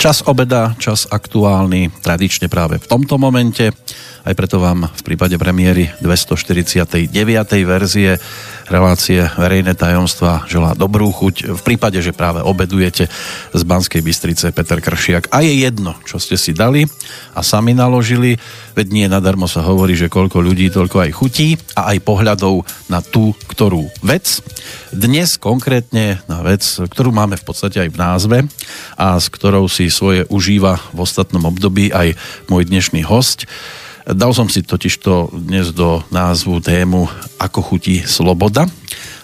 Čas obeda, čas aktuálny, tradične práve v tomto momente. Aj preto vám v prípade premiéry 249. verzie relácie Verejné tajomstva želá dobrú chuť. V prípade, že práve obedujete z Banskej Bystrice Peter Kršiak. A je jedno, čo ste si dali a sami naložili. Veď nie nadarmo sa hovorí, že koľko ľudí, toľko aj chutí a aj pohľadov na tú, ktorú vec. Dnes konkrétne na vec, ktorú máme v podstate aj v názve a s ktorou si svoje užíva v ostatnom období aj môj dnešný host. Dal som si totižto dnes do názvu tému Ako chutí sloboda.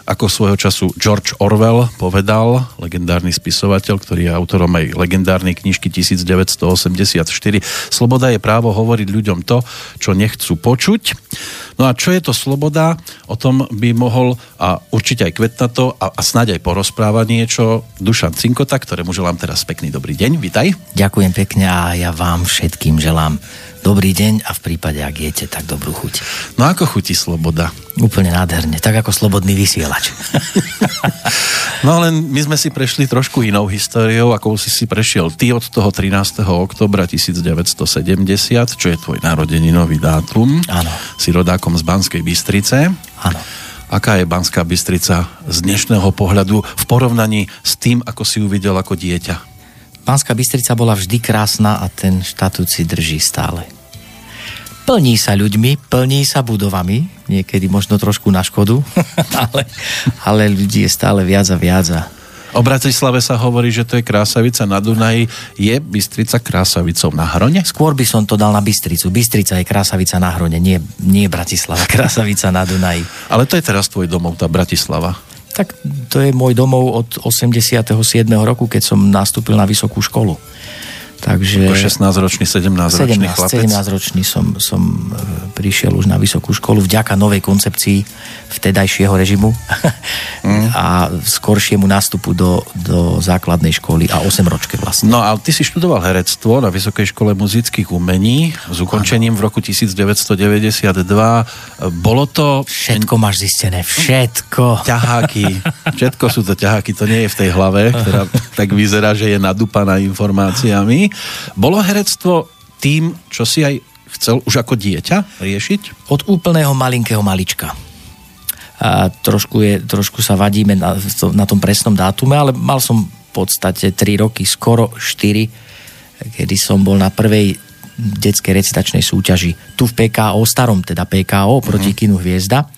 Ako svojho času George Orwell povedal, legendárny spisovateľ, ktorý je autorom aj legendárnej knižky 1984, sloboda je právo hovoriť ľuďom to, čo nechcú počuť. No a čo je to sloboda? O tom by mohol a určite aj Kvetnato a, a snáď aj porozprávať niečo Dušan Cinkota, ktorému želám teraz pekný dobrý deň. Vitaj. Ďakujem pekne a ja vám všetkým želám dobrý deň a v prípade, ak jete, tak dobrú chuť. No ako chutí sloboda? Úplne nádherne, tak ako slobodný vysielač. no len my sme si prešli trošku inou históriou, ako si si prešiel ty od toho 13. oktobra 1970, čo je tvoj narodeninový dátum. Áno. Si rodákom z Banskej Bystrice. Áno. Aká je Banská Bystrica z dnešného pohľadu v porovnaní s tým, ako si ju videl ako dieťa? Banská Bystrica bola vždy krásna a ten štatút si drží stále. Plní sa ľuďmi, plní sa budovami, niekedy možno trošku na škodu, ale, ale ľudí je stále viac a viac. A... O Bratislave sa hovorí, že to je krásavica na Dunaji. Je Bystrica krásavicou na Hrone? Skôr by som to dal na Bystricu. Bystrica je krásavica na Hrone, nie, nie Bratislava, krásavica na Dunaji. Ale to je teraz tvoj domov, tá Bratislava. Tak to je môj domov od 87. roku, keď som nastúpil na vysokú školu. Takže... Ako 16-ročný, 17-ročný 17, chlapec? 17-ročný som, som e, prišiel už na vysokú školu vďaka novej koncepcii vtedajšieho režimu mm. a skoršiemu nástupu do, do základnej školy a 8 ročke vlastne. No a ty si študoval herectvo na Vysokej škole muzických umení s ukončením ano. v roku 1992. Bolo to... Všetko máš zistené, všetko. Ťaháky, všetko sú to ťaháky, to nie je v tej hlave, ktorá tak vyzerá, že je nadúpaná informáciami. Bolo herectvo tým, čo si aj chcel už ako dieťa riešiť? Od úplného malinkého malička. A trošku, je, trošku sa vadíme na, na tom presnom dátume, ale mal som v podstate 3 roky, skoro 4, kedy som bol na prvej detskej recitačnej súťaži tu v PKO, starom teda PKO, proti mm. kinu Hviezda.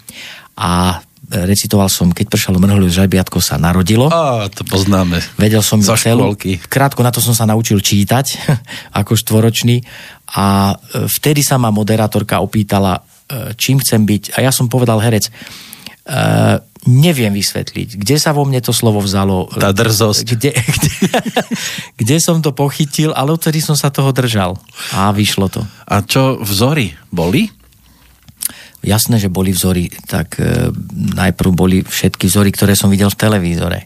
A recitoval som, keď pršalo mrholu, žabiatko sa narodilo. Á, to poznáme. Vedel som Za celú. Krátko na to som sa naučil čítať, ako štvoročný. A e, vtedy sa ma moderátorka opýtala, e, čím chcem byť. A ja som povedal herec, Uh, neviem vysvetliť, kde sa vo mne to slovo vzalo. Tá drzosť. Kde, kde, kde som to pochytil, ale odtedy som sa toho držal. A vyšlo to. A čo vzory boli? Jasné, že boli vzory, tak e, najprv boli všetky vzory, ktoré som videl v televízore.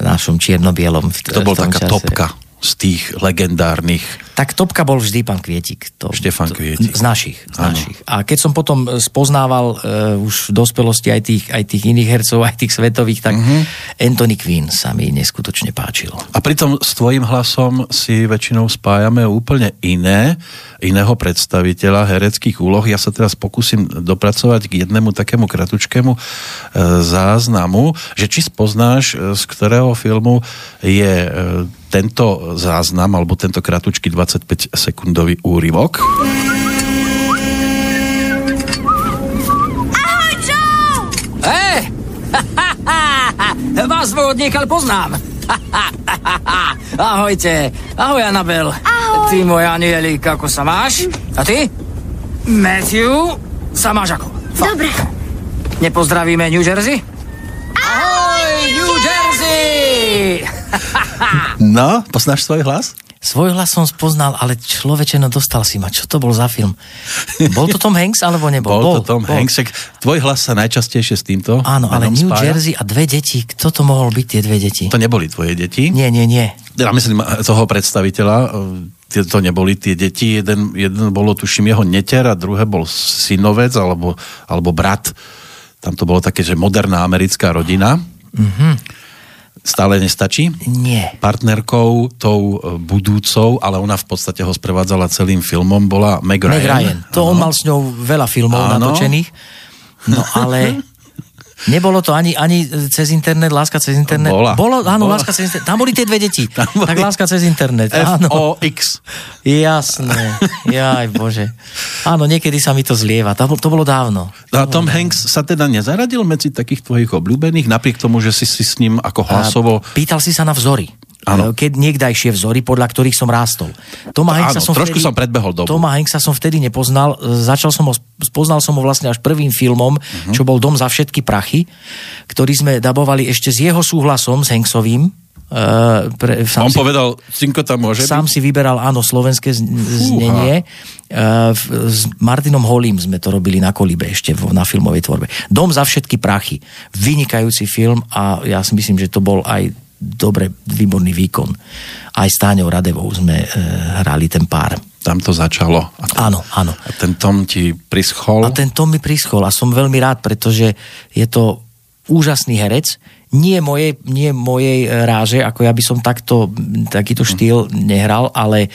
Našom čierno-bielom. V, to bol taká čase. topka z tých legendárnych tak topka bol vždy pán Kvietik. To, Štefan Kvietik. Z našich. Z našich. A keď som potom spoznával uh, už v dospelosti aj tých, aj tých iných hercov, aj tých svetových, tak uh-huh. Anthony Quinn sa mi neskutočne páčil. A pritom s tvojim hlasom si väčšinou spájame úplne iné, iného predstaviteľa hereckých úloh. Ja sa teraz pokúsim dopracovať k jednému takému kratučkému uh, záznamu, že či spoznáš, uh, z ktorého filmu je uh, tento záznam, alebo tento kratučký 25-sekundový úryvok. Ahoj, Joe! Hej! Vás dvoch odniekal poznám. Ahojte. Ahoj, Anabel. Ahoj. Ty, môj anielik, ako sa máš? A ty? Matthew, sa máš ako? Dobre. Nepozdravíme New Jersey? Ahoj, New Jersey! no, poznáš svoj hlas? Svoj hlas som spoznal, ale človeče, no dostal si ma. Čo to bol za film? Bol to Tom Hanks alebo nebol? Bol, bol to Tom bol. Hanks. Tvoj hlas sa najčastejšie s týmto Áno, ale New spája. Jersey a dve deti. Kto to mohol byť, tie dve deti? To neboli tvoje deti? Nie, nie, nie. Ja myslím, toho predstaviteľa, e, to neboli tie deti. Jeden, jeden bolo, tuším, jeho neter a druhé bol synovec alebo, alebo brat. Tam to bolo také, že moderná americká rodina. Mhm. Stále nestačí? Nie. Partnerkou, tou e, budúcou, ale ona v podstate ho sprevádzala celým filmom, bola Meg Ryan. Meg Ryan. To on mal s ňou veľa filmov Áno. natočených. No ale nebolo to ani, ani cez internet, láska cez internet. Bola. Bolo, áno, Bola. láska cez internet. Tam boli tie dve deti. boli- Tak láska cez internet. Áno. F-O-X. Jasné. Jaj, bože. Áno, niekedy sa mi to zlieva. To, to bolo dávno. A Tom Hanks sa teda nezaradil medzi takých tvojich obľúbených, napriek tomu, že si si s ním ako hlasovo... A Pýtal si sa na vzory. Áno. Keď niekdajšie vzory, podľa ktorých som rástol. Toma Hanksa som trošku vtedy, som predbehol dobu. Toma Hanksa som vtedy nepoznal. Začal som ho, spoznal som ho vlastne až prvým filmom, uh-huh. čo bol Dom za všetky prachy, ktorý sme dabovali ešte s jeho súhlasom, s Hanksovým. Uh, pre, sám On si, povedal, Cinko tam môže sám byť? si vyberal, áno, slovenské z- znenie. Uh, s Martinom Holím sme to robili na Kolibe ešte na filmovej tvorbe. Dom za všetky prachy. Vynikajúci film a ja si myslím, že to bol aj dobre, výborný výkon. Aj s Táňou Radevou sme uh, hrali ten pár. Tam to začalo. A, Áno, áno. a ten Tom ti prischol. A ten Tom mi prischol a som veľmi rád, pretože je to úžasný herec, nie mojej, nie mojej e, ráže, ako ja by som takto, takýto štýl nehral, ale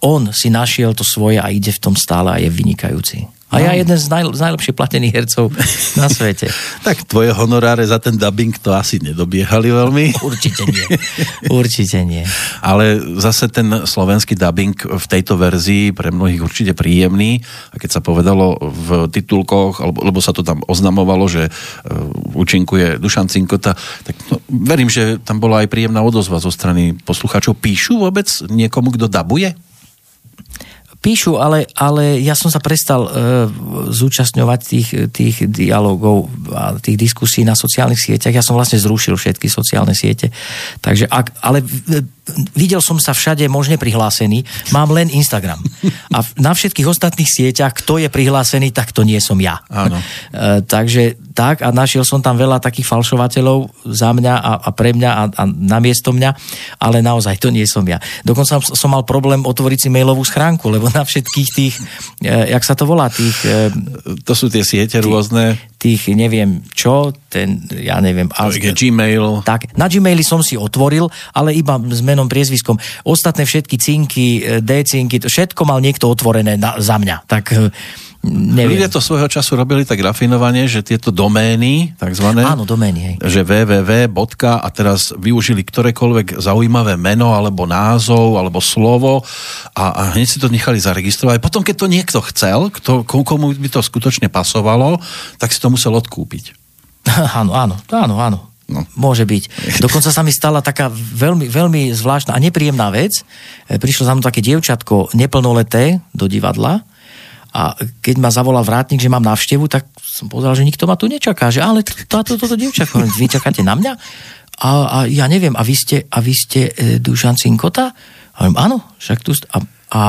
on si našiel to svoje a ide v tom stále a je vynikajúci. A ja jeden z, naj, z najlepšie platených hercov na svete. Tak tvoje honoráre za ten dubbing to asi nedobiehali veľmi. Určite nie. Určite nie. Ale zase ten slovenský dubbing v tejto verzii pre mnohých určite príjemný. A keď sa povedalo v titulkoch, alebo, lebo sa to tam oznamovalo, že uh, účinkuje Dušan Cinkota, tak no, verím, že tam bola aj príjemná odozva zo strany poslucháčov. Píšu vôbec niekomu, kto dabuje? Píšu, ale, ale ja som sa prestal e, zúčastňovať tých, tých dialogov a tých diskusí na sociálnych sieťach. Ja som vlastne zrušil všetky sociálne siete. Takže ak, ale videl som sa všade možne prihlásený. Mám len Instagram. A na všetkých ostatných sieťach, kto je prihlásený, tak to nie som ja. Áno. E, takže tak a našiel som tam veľa takých falšovateľov za mňa a, a pre mňa a, a namiesto mňa, ale naozaj to nie som ja. Dokonca som, mal problém otvoriť si mailovú schránku, lebo na všetkých tých, e, jak sa to volá, tých, e, To sú tie siete rôzne. tých neviem čo, ten, ja neviem. To je Gmail. Tak, na Gmaili som si otvoril, ale iba s menom, priezviskom. Ostatné všetky cinky, e, D-cinky, to všetko mal niekto otvorené na, za mňa. Tak e, neviem. Ľudia to svojho času robili tak rafinovane, že tieto domény, takzvané, Áno, domény, hej. že www. a teraz využili ktorékoľvek zaujímavé meno alebo názov alebo slovo a, a hneď si to nechali zaregistrovať. Potom, keď to niekto chcel, kto, komu by to skutočne pasovalo, tak si to musel odkúpiť. Áno, áno, áno, áno. No. Môže byť. Dokonca sa mi stala taká veľmi, veľmi zvláštna a nepríjemná vec. E, Prišlo za mnou také dievčatko neplnoleté do divadla a keď ma zavolal vrátnik, že mám návštevu, tak som povedal, že nikto ma tu nečaká. Že ale táto, toto dievčatko, vy čakáte na mňa? A, a ja neviem, a vy ste, a vy ste e, Dušan Cinkota? A hovorím, áno, však tu... A, a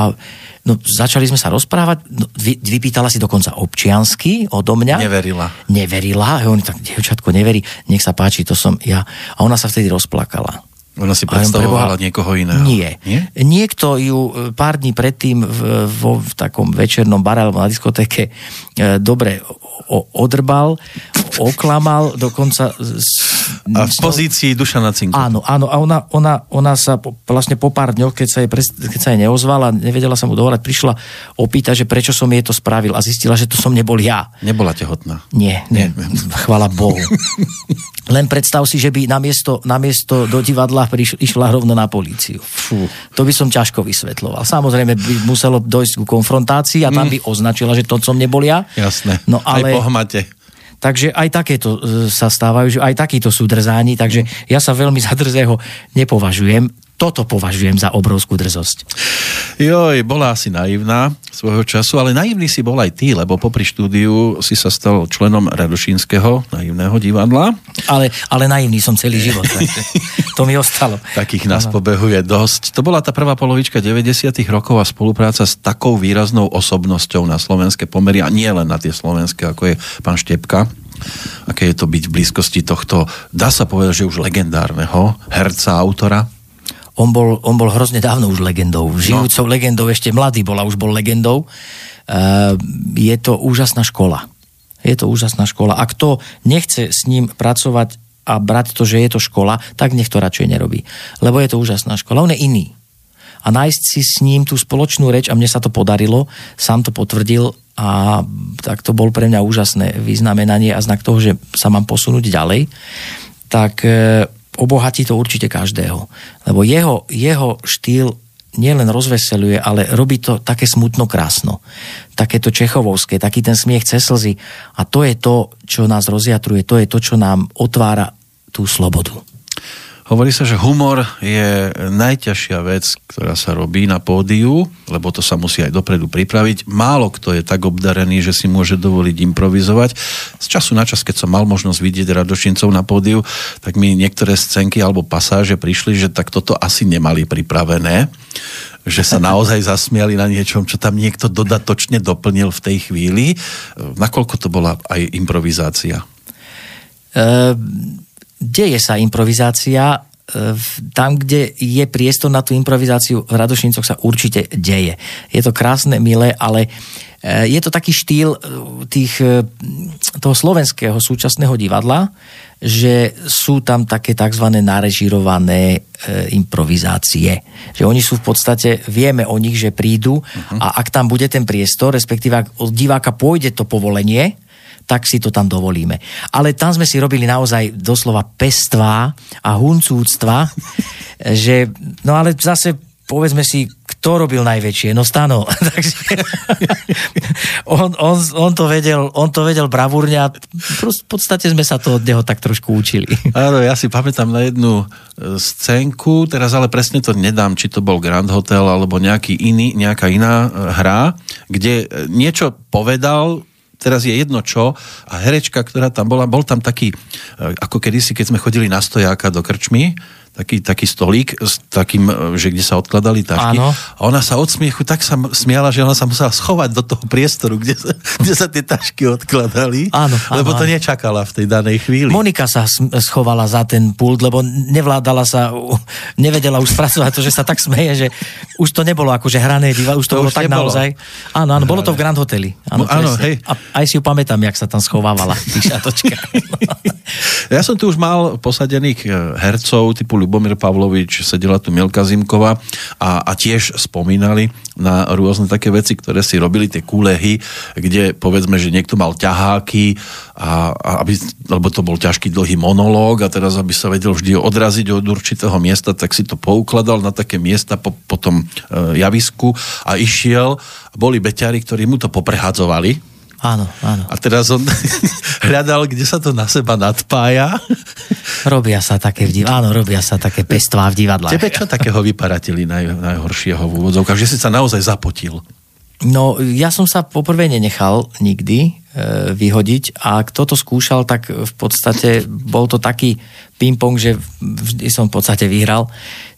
no, začali sme sa rozprávať, no, vy, vypýtala si dokonca občiansky odo mňa. Neverila. Neverila, a on tak, dievčatko, neverí, nech sa páči, to som ja. A ona sa vtedy rozplakala. Ona si predstavovala preboha- niekoho iného. Nie. Nie? Niekto ju e, pár dní predtým v, vo, v takom večernom bare alebo na diskotéke e, dobre o, odrbal, oklamal, dokonca... s- A v pozícii Dušana Cinku. Áno, áno, a ona, ona, ona sa po, vlastne po pár dňoch, keď sa, jej, keď sa jej neozvala, nevedela sa mu dovolať, prišla opýtať, že prečo som jej to spravil a zistila, že to som nebol ja. Nebola tehotná. Nie, nie. Chvala Bohu. Len predstav si, že by namiesto, namiesto do divadla priš, išla rovno na políciu. Fú. To by som ťažko vysvetloval. Samozrejme by muselo dojsť ku konfrontácii a tam by označila, že to som nebol ja. Jasné. No Aj ale... po hmate. Takže aj takéto e, sa stávajú, že aj takíto sú drzáni, takže ja sa veľmi za drzého nepovažujem. Toto považujem za obrovskú drzosť. Joj, bola asi naivná svojho času, ale naivný si bol aj ty, lebo popri štúdiu si sa stal členom Radošínskeho naivného divadla. Ale, ale naivný som celý život. to mi ostalo. Takých nás pobehuje dosť. To bola tá prvá polovička 90 rokov a spolupráca s takou výraznou osobnosťou na slovenské pomery a nie len na tie slovenské, ako je pán Štepka. Aké je to byť v blízkosti tohto, dá sa povedať, že už legendárneho herca, autora? On bol, on bol hrozne dávno už legendou. Žijúcou no. legendou, ešte mladý bola, už bol legendou. Uh, je to úžasná škola. Je to úžasná škola. A kto nechce s ním pracovať a brať to, že je to škola, tak nech to radšej nerobí. Lebo je to úžasná škola. On je iný. A nájsť si s ním tú spoločnú reč, a mne sa to podarilo, sám to potvrdil a tak to bol pre mňa úžasné vyznamenanie a znak toho, že sa mám posunúť ďalej, tak e, obohatí to určite každého. Lebo jeho, jeho štýl nielen rozveseluje, ale robí to také smutno krásno. Takéto čechovovské, taký ten smiech cez slzy. A to je to, čo nás rozjatruje, to je to, čo nám otvára tú slobodu. Hovorí sa, že humor je najťažšia vec, ktorá sa robí na pódiu, lebo to sa musí aj dopredu pripraviť. Málo kto je tak obdarený, že si môže dovoliť improvizovať. Z času na čas, keď som mal možnosť vidieť Radošincov na pódiu, tak mi niektoré scénky alebo pasáže prišli, že tak toto asi nemali pripravené že sa naozaj zasmiali na niečom, čo tam niekto dodatočne doplnil v tej chvíli. Nakoľko to bola aj improvizácia? Uh deje sa improvizácia, e, tam, kde je priestor na tú improvizáciu, v Radošincoch sa určite deje. Je to krásne, milé, ale e, je to taký štýl e, tých, toho slovenského súčasného divadla, že sú tam také tzv. narežirované improvizácie. Že oni sú v podstate, vieme o nich, že prídu uh-huh. a ak tam bude ten priestor, respektíve ak od diváka pôjde to povolenie, tak si to tam dovolíme. Ale tam sme si robili naozaj doslova pestvá a huncúctva, že, no ale zase povedzme si, kto robil najväčšie? No Stano. Takže on, on, on, to vedel, on to vedel bravúrne a v podstate sme sa to od neho tak trošku učili. Áno, ja si pamätám na jednu e, scénku, teraz ale presne to nedám, či to bol Grand Hotel alebo nejaký iný, nejaká iná e, hra, kde e, niečo povedal teraz je jedno čo a herečka, ktorá tam bola, bol tam taký, e, ako kedysi, keď sme chodili na stojáka do krčmy, taký, taký stolík s takým, e, že kde sa odkladali tašky. Áno. A ona sa od smiechu tak sa smiala, že ona sa musela schovať do toho priestoru, kde sa, kde sa tie tašky odkladali. Áno, áno, lebo to áno. nečakala v tej danej chvíli. Monika sa schovala za ten pult, lebo nevládala sa, nevedela už spracovať to, že sa tak smeje, že už to nebolo akože hrané diva, už to, to bolo už tak nebolo. naozaj. Áno, áno, bolo to v Grand Hoteli. Áno, no, áno hej. A aj si ju pamätám, jak sa tam schovávala, šatočka. ja som tu už mal posadených eh, hercov typu Lubomír Pavlovič, sedela tu Mielka Zimková a, a tiež spomínali na rôzne také veci, ktoré si robili tie kúlehy, kde povedzme, že niekto mal ťaháky, a, a aby, lebo to bol ťažký dlhý monológ a teraz, aby sa vedel vždy odraziť od určitého miesta, tak si to poukladal na také miesta po, po tom e, javisku a išiel. Boli beťari, ktorí mu to poprehadzovali, Áno, áno. A teraz on hľadal, kde sa to na seba nadpája. Robia sa také v div... áno, robia sa také pestvá v divadlách. Tebe čo takého vyparatili naj, najhoršieho v úvodzovkách? Že si sa naozaj zapotil? No, ja som sa poprvé nenechal nikdy e, vyhodiť a kto to skúšal, tak v podstate bol to taký ping-pong, že vždy som v podstate vyhral.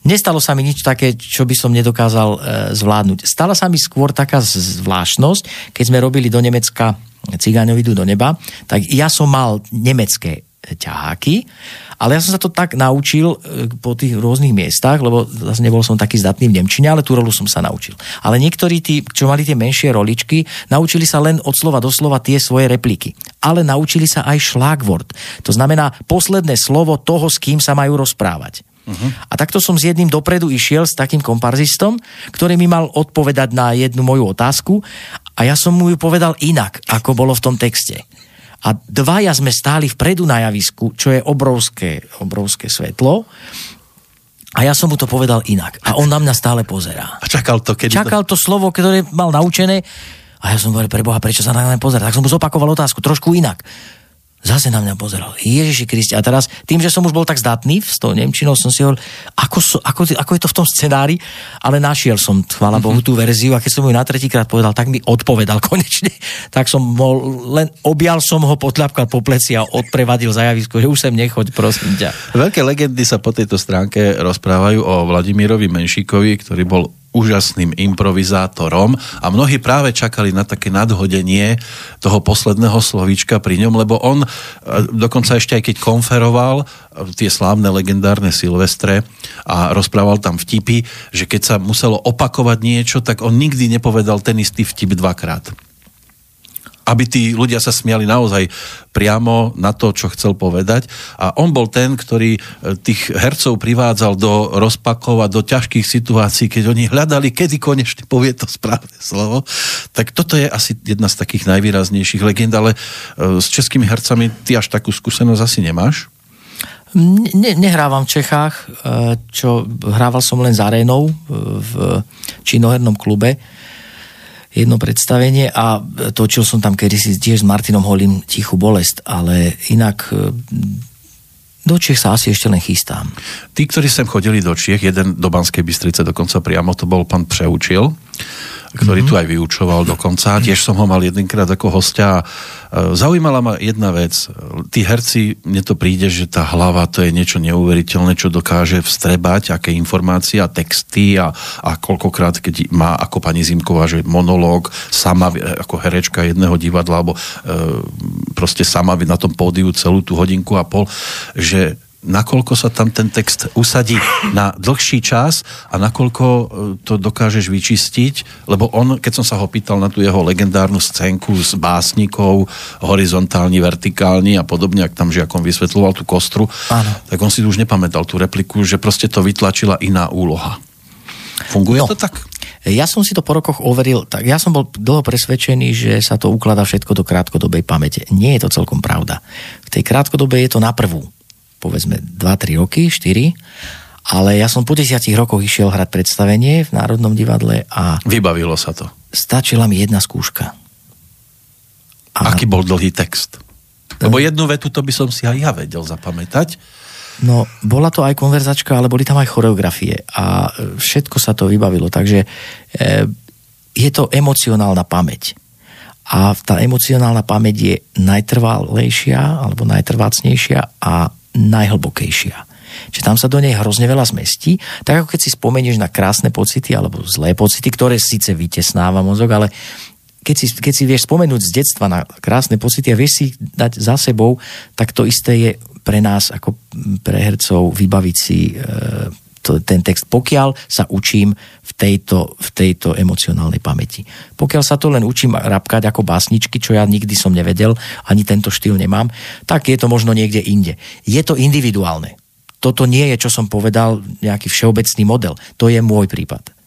Nestalo sa mi nič také, čo by som nedokázal e, zvládnuť. Stala sa mi skôr taká zvláštnosť, keď sme robili do Nemecka Cigáňovi do neba, tak ja som mal nemecké ťaháky, ale ja som sa to tak naučil e, po tých rôznych miestach, lebo zase nebol som taký zdatný v Nemčine, ale tú rolu som sa naučil. Ale niektorí tí, čo mali tie menšie roličky, naučili sa len od slova do slova tie svoje repliky. Ale naučili sa aj šlágvord. To znamená posledné slovo toho, s kým sa majú rozprávať. Uh-huh. A takto som s jedným dopredu išiel s takým komparzistom, ktorý mi mal odpovedať na jednu moju otázku a ja som mu ju povedal inak, ako bolo v tom texte. A dvaja sme stáli vpredu na javisku, čo je obrovské, obrovské svetlo. A ja som mu to povedal inak. A on na mňa stále pozerá. A čakal to, keď... Čakal to slovo, ktoré mal naučené. A ja som povedal, preboha, prečo sa na mňa pozerá? Tak som mu zopakoval otázku trošku inak. Zase na mňa pozeral. Ježiši Kristi. A teraz, tým, že som už bol tak zdatný s tou Nemčinou, som si hovoril, ako, so, ako, ako je to v tom scenári, ale našiel som, chvála Bohu, tú verziu a keď som ju na tretíkrát povedal, tak mi odpovedal konečne. Tak som bol, len objal som ho, potľapkal po pleci a odprevadil za javisko, že už sem nechoď, prosím ťa. Veľké legendy sa po tejto stránke rozprávajú o Vladimírovi Menšíkovi, ktorý bol úžasným improvizátorom a mnohí práve čakali na také nadhodenie toho posledného slovíčka pri ňom, lebo on e, dokonca ešte aj keď konferoval e, tie slávne legendárne Silvestre a rozprával tam vtipy, že keď sa muselo opakovať niečo, tak on nikdy nepovedal ten istý vtip dvakrát. Aby tí ľudia sa smiali naozaj priamo na to, čo chcel povedať. A on bol ten, ktorý e, tých hercov privádzal do rozpakov a do ťažkých situácií, keď oni hľadali, kedy konečne povie to správne slovo. Tak toto je asi jedna z takých najvýraznejších legend, ale e, s českými hercami ty až takú skúsenosť asi nemáš? Ne, nehrávam v Čechách, e, čo hrával som len za arénou v činohernom klube jedno predstavenie a točil som tam kedysi tiež s Martinom Holím Tichú bolest, ale inak e, do Čiech sa asi ešte len chystám. Tí, ktorí sem chodili do Čiech, jeden do Banskej Bystrice dokonca priamo, to bol pán Přeučil, ktorý mm-hmm. tu aj vyučoval dokonca. Tiež som ho mal jedenkrát ako hostia. Zaujímala ma jedna vec. Tí herci, mne to príde, že tá hlava to je niečo neuveriteľné, čo dokáže vstrebať, aké informácie a texty a, a koľkokrát, keď má ako pani Zimková, že monológ sama ako herečka jedného divadla, alebo e, proste sama na tom pódiu celú tú hodinku a pol, že nakoľko sa tam ten text usadí na dlhší čas a nakoľko e, to dokážeš vyčistiť, lebo on, keď som sa ho pýtal na tú jeho legendárnu scénku s básnikov, horizontálni, vertikálni a podobne, ak tam žiakom vysvetloval tú kostru, Áno. tak on si už nepamätal tú repliku, že proste to vytlačila iná úloha. Funguje no. to tak? Ja som si to po rokoch overil, tak ja som bol dlho presvedčený, že sa to ukladá všetko do krátkodobej pamäte. Nie je to celkom pravda. V tej krátkodobej je to na prvú povedzme 2-3 roky, 4, ale ja som po desiatich rokoch išiel hrať predstavenie v Národnom divadle a... Vybavilo sa to. Stačila mi jedna skúška. A... Aký bol dlhý text? Lebo jednu vetu to by som si aj ja vedel zapamätať. No, bola to aj konverzačka, ale boli tam aj choreografie a všetko sa to vybavilo, takže e, je to emocionálna pamäť. A tá emocionálna pamäť je najtrvalejšia alebo najtrvácnejšia a najhlbokejšia. Čiže tam sa do nej hrozne veľa zmestí, tak ako keď si spomenieš na krásne pocity alebo zlé pocity, ktoré síce vytesnáva mozog, ale keď si, keď si vieš spomenúť z detstva na krásne pocity a vieš si dať za sebou, tak to isté je pre nás ako pre hercov vybaviť si e, to, ten text, pokiaľ sa učím v tejto, v tejto emocionálnej pamäti. Pokiaľ sa to len učím rapkať ako básničky, čo ja nikdy som nevedel, ani tento štýl nemám, tak je to možno niekde inde. Je to individuálne. Toto nie je, čo som povedal, nejaký všeobecný model. To je môj prípad.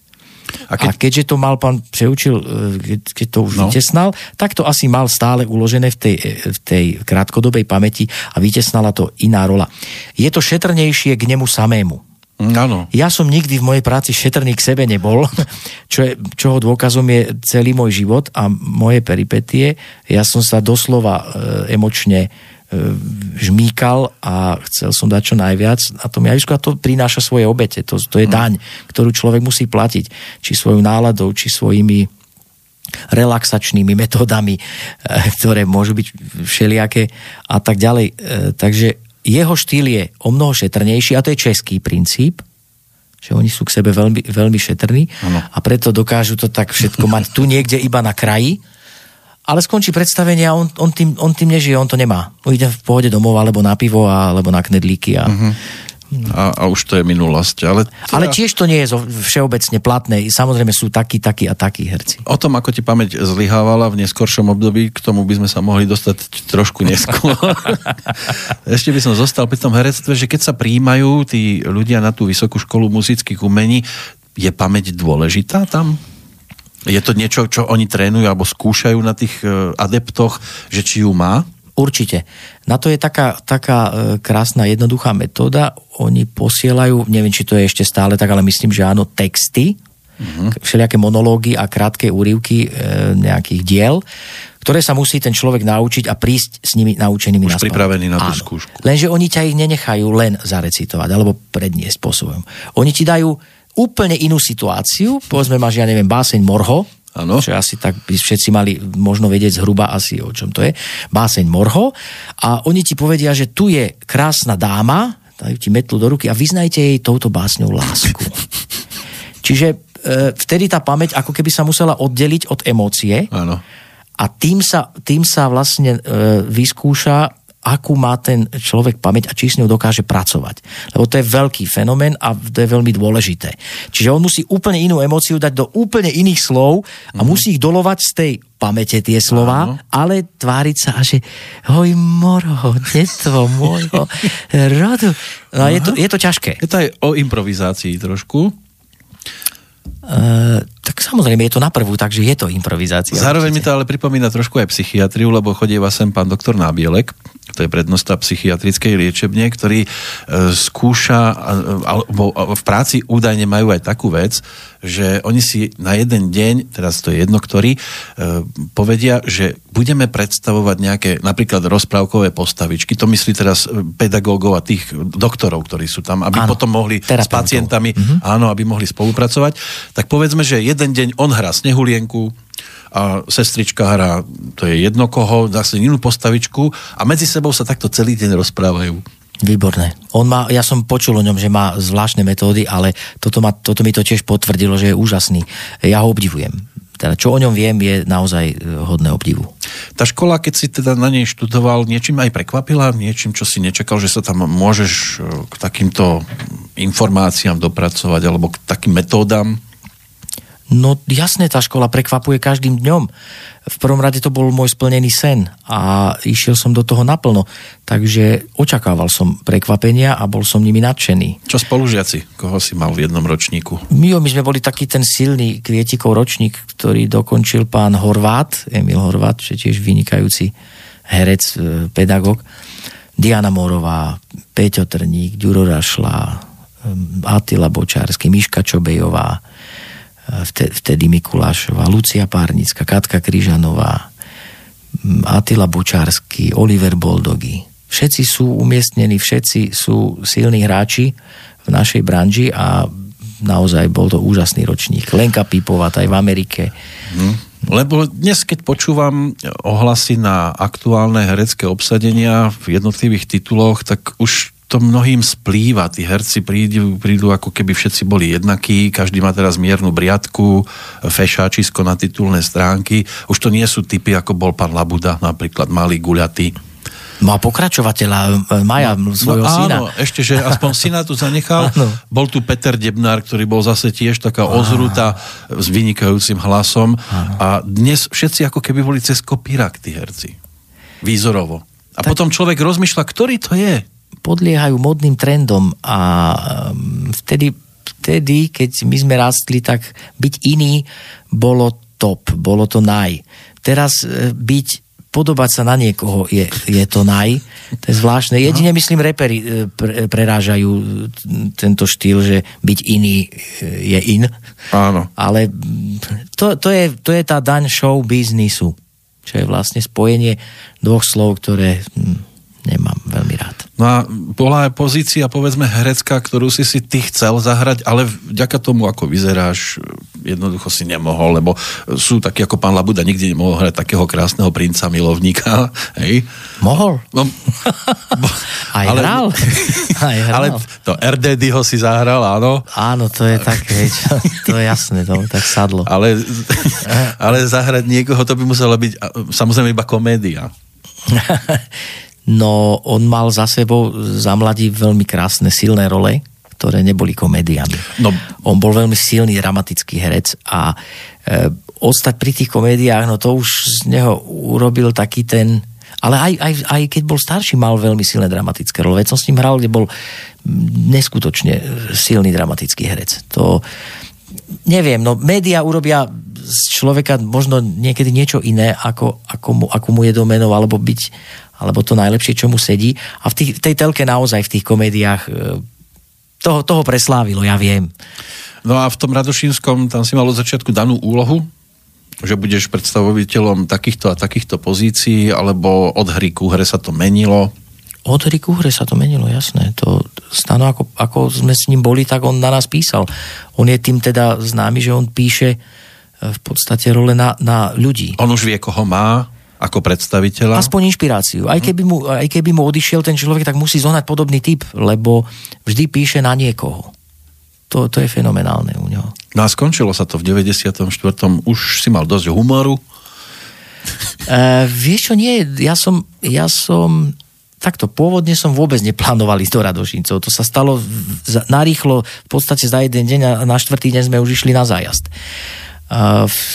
A, keď... a keďže to mal pán Přeučil, e, keď to už no. vytesnal, tak to asi mal stále uložené v tej, e, v tej krátkodobej pamäti a vytesnala to iná rola. Je to šetrnejšie k nemu samému. Áno. Ja som nikdy v mojej práci šetrný k sebe nebol, čo je, čoho dôkazom je celý môj život a moje peripetie. Ja som sa doslova e, emočne e, žmýkal a chcel som dať čo najviac na tom javisku a to prináša svoje obete. To, to je mm. daň, ktorú človek musí platiť. Či svojou náladou, či svojimi relaxačnými metódami, e, ktoré môžu byť všelijaké a tak ďalej. E, takže jeho štýl je o mnoho šetrnejší a to je český princíp, že oni sú k sebe veľmi, veľmi šetrní ano. a preto dokážu to tak všetko mať tu niekde iba na kraji, ale skončí predstavenie a on, on, tým, on tým nežije, on to nemá. On ide v pohode domov alebo na pivo alebo na knedlíky a uh-huh a, a už to je minulosť. Ale, teda... ale tiež to nie je všeobecne platné. Samozrejme sú takí, takí a takí herci. O tom, ako ti pamäť zlyhávala v neskoršom období, k tomu by sme sa mohli dostať trošku neskôr. Ešte by som zostal pri tom herectve, že keď sa príjmajú tí ľudia na tú vysokú školu muzických umení, je pamäť dôležitá tam? Je to niečo, čo oni trénujú alebo skúšajú na tých e, adeptoch, že či ju má? Určite. Na to je taká, taká e, krásna, jednoduchá metóda. Oni posielajú, neviem, či to je ešte stále tak, ale myslím, že áno, texty, mm-hmm. všelijaké monológy a krátke úrivky e, nejakých diel, ktoré sa musí ten človek naučiť a prísť s nimi naučenými Už pripravený na tú áno. skúšku. Lenže oni ťa ich nenechajú len zarecitovať alebo predniesť spôsobom. Oni ti dajú úplne inú situáciu, povedzme máš, ja neviem, báseň Morho, Ano. Čo asi tak by všetci mali možno vedieť zhruba asi o čom to je. Báseň Morho. A oni ti povedia, že tu je krásna dáma, dajú ti metlu do ruky a vyznajte jej touto básňou lásku. Čiže e, vtedy tá pamäť ako keby sa musela oddeliť od emócie. Áno. A tým sa, tým sa vlastne e, vyskúša, akú má ten človek pamäť a či s ňou dokáže pracovať. Lebo to je veľký fenomén a to je veľmi dôležité. Čiže on musí úplne inú emóciu dať do úplne iných slov a mm. musí ich dolovať z tej pamäte tie slova, Áno. ale tváriť sa, že hoj moro, detvo môjho rodu. No, je, to, je to ťažké. Je to aj o improvizácii trošku. Uh, tak samozrejme je to na prvú, takže je to improvizácia. Zároveň určite. mi to ale pripomína trošku aj psychiatriu, lebo chodieva sem pán doktor Nábielek, to je prednosta psychiatrickej liečebne, ktorý e, skúša, alebo v práci údajne majú aj takú vec, že oni si na jeden deň, teraz to je jedno ktorý, e, povedia, že budeme predstavovať nejaké napríklad rozprávkové postavičky, to myslí teraz pedagógov a tých doktorov, ktorí sú tam, aby áno, potom mohli s pacientami, mm-hmm. áno, aby mohli spolupracovať. Tak povedzme, že jeden deň on hrá snehulienku, a sestrička hrá, to je jedno koho, zase inú postavičku a medzi sebou sa takto celý deň rozprávajú. Výborné. On má, ja som počul o ňom, že má zvláštne metódy, ale toto, ma, toto mi to tiež potvrdilo, že je úžasný. Ja ho obdivujem. Teda, čo o ňom viem, je naozaj e, hodné obdivu. Tá škola, keď si teda na nej študoval, niečím aj prekvapila? Niečím, čo si nečakal, že sa tam môžeš e, k takýmto informáciám dopracovať alebo k takým metódam? No jasné, tá škola prekvapuje každým dňom. V prvom rade to bol môj splnený sen a išiel som do toho naplno. Takže očakával som prekvapenia a bol som nimi nadšený. Čo spolužiaci? Koho si mal v jednom ročníku? My, my sme boli taký ten silný kvietikov ročník, ktorý dokončil pán Horvát, Emil Horvát, čo tiež vynikajúci herec, e, pedagóg. Diana Morová, Peťo Trník, Ďuro Rašla, e, Atila Bočársky, Miška Čobejová, vtedy Mikulášová, Lucia Párnická, Katka Kryžanová, Atila Bučársky, Oliver Boldogy. Všetci sú umiestnení, všetci sú silní hráči v našej branži a naozaj bol to úžasný ročník. Lenka Pipová, aj v Amerike. Hmm. Lebo dnes, keď počúvam ohlasy na aktuálne herecké obsadenia v jednotlivých tituloch, tak už to mnohým splýva. Tí herci prídu, prídu ako keby všetci boli jednakí, každý má teraz miernu briadku, fešáčisko na titulné stránky. Už to nie sú typy, ako bol pán Labuda, napríklad malý guľatý. Má pokračovateľa e, Maja, no, svojho no, syna. Áno, ešte, že aspoň syna tu zanechal. Bol tu Peter Debnár, ktorý bol zase tiež taká ozruta s vynikajúcim hlasom. Áno. A dnes všetci ako keby boli cez kopírak, tí herci. Výzorovo. A tak... potom človek rozmýšľa, ktorý to je podliehajú modným trendom a um, vtedy, vtedy, keď my sme rastli, tak byť iný bolo top, bolo to naj. Teraz e, byť podobať sa na niekoho je, je to naj. To je zvláštne. Jedine, myslím, reperi e, pre, prerážajú tento štýl, že byť iný e, je in. Áno. Ale to, to, je, to je tá daň show biznisu, čo je vlastne spojenie dvoch slov, ktoré hm, nemám veľmi. No a bola aj pozícia, povedzme, herecká, ktorú si si ty chcel zahrať, ale vďaka tomu, ako vyzeráš, jednoducho si nemohol, lebo sú takí ako pán Labuda, nikdy nemohol hrať takého krásneho princa milovníka. Hej? Mohol. No, bo, aj, ale, hral. aj hral. Ale to RDD ho si zahral, áno. Áno, to je tak, hej, to je jasné, to tak sadlo. Ale, ale zahrať niekoho, to by musela byť samozrejme iba komédia. No on mal za sebou za mladí veľmi krásne, silné role, ktoré neboli komédiami. No. On bol veľmi silný dramatický herec a e, ostať pri tých komédiách, no to už z neho urobil taký ten... Ale aj, aj, aj keď bol starší, mal veľmi silné dramatické role. Veď som s ním hral, kde bol neskutočne silný dramatický herec. To neviem, no média urobia z človeka možno niekedy niečo iné, ako, ako, mu, ako mu je domenou, alebo byť, alebo to najlepšie, čo mu sedí. A v, tých, v tej telke naozaj v tých komédiách e, toho, toho preslávilo, ja viem. No a v tom Radošínskom tam si mal od začiatku danú úlohu, že budeš predstavoviteľom takýchto a takýchto pozícií, alebo od hry ku hre sa to menilo? Od hry ku hre sa to menilo, jasné. To Stano, ako, ako sme s ním boli, tak on na nás písal. On je tým teda známy, že on píše e, v podstate role na, na ľudí. On už vie, koho má, ako predstaviteľa? Aspoň inšpiráciu. Aj keby, mu, aj keby mu odišiel ten človek, tak musí zohnať podobný typ, lebo vždy píše na niekoho. To, to je fenomenálne u neho. No a skončilo sa to v 94. Už si mal dosť humoru? Uh, vieš čo, nie, ja som, ja som takto pôvodne som vôbec neplánoval ísť do Radošincov. To sa stalo narýchlo, v podstate za jeden deň a na štvrtý deň sme už išli na zájazd.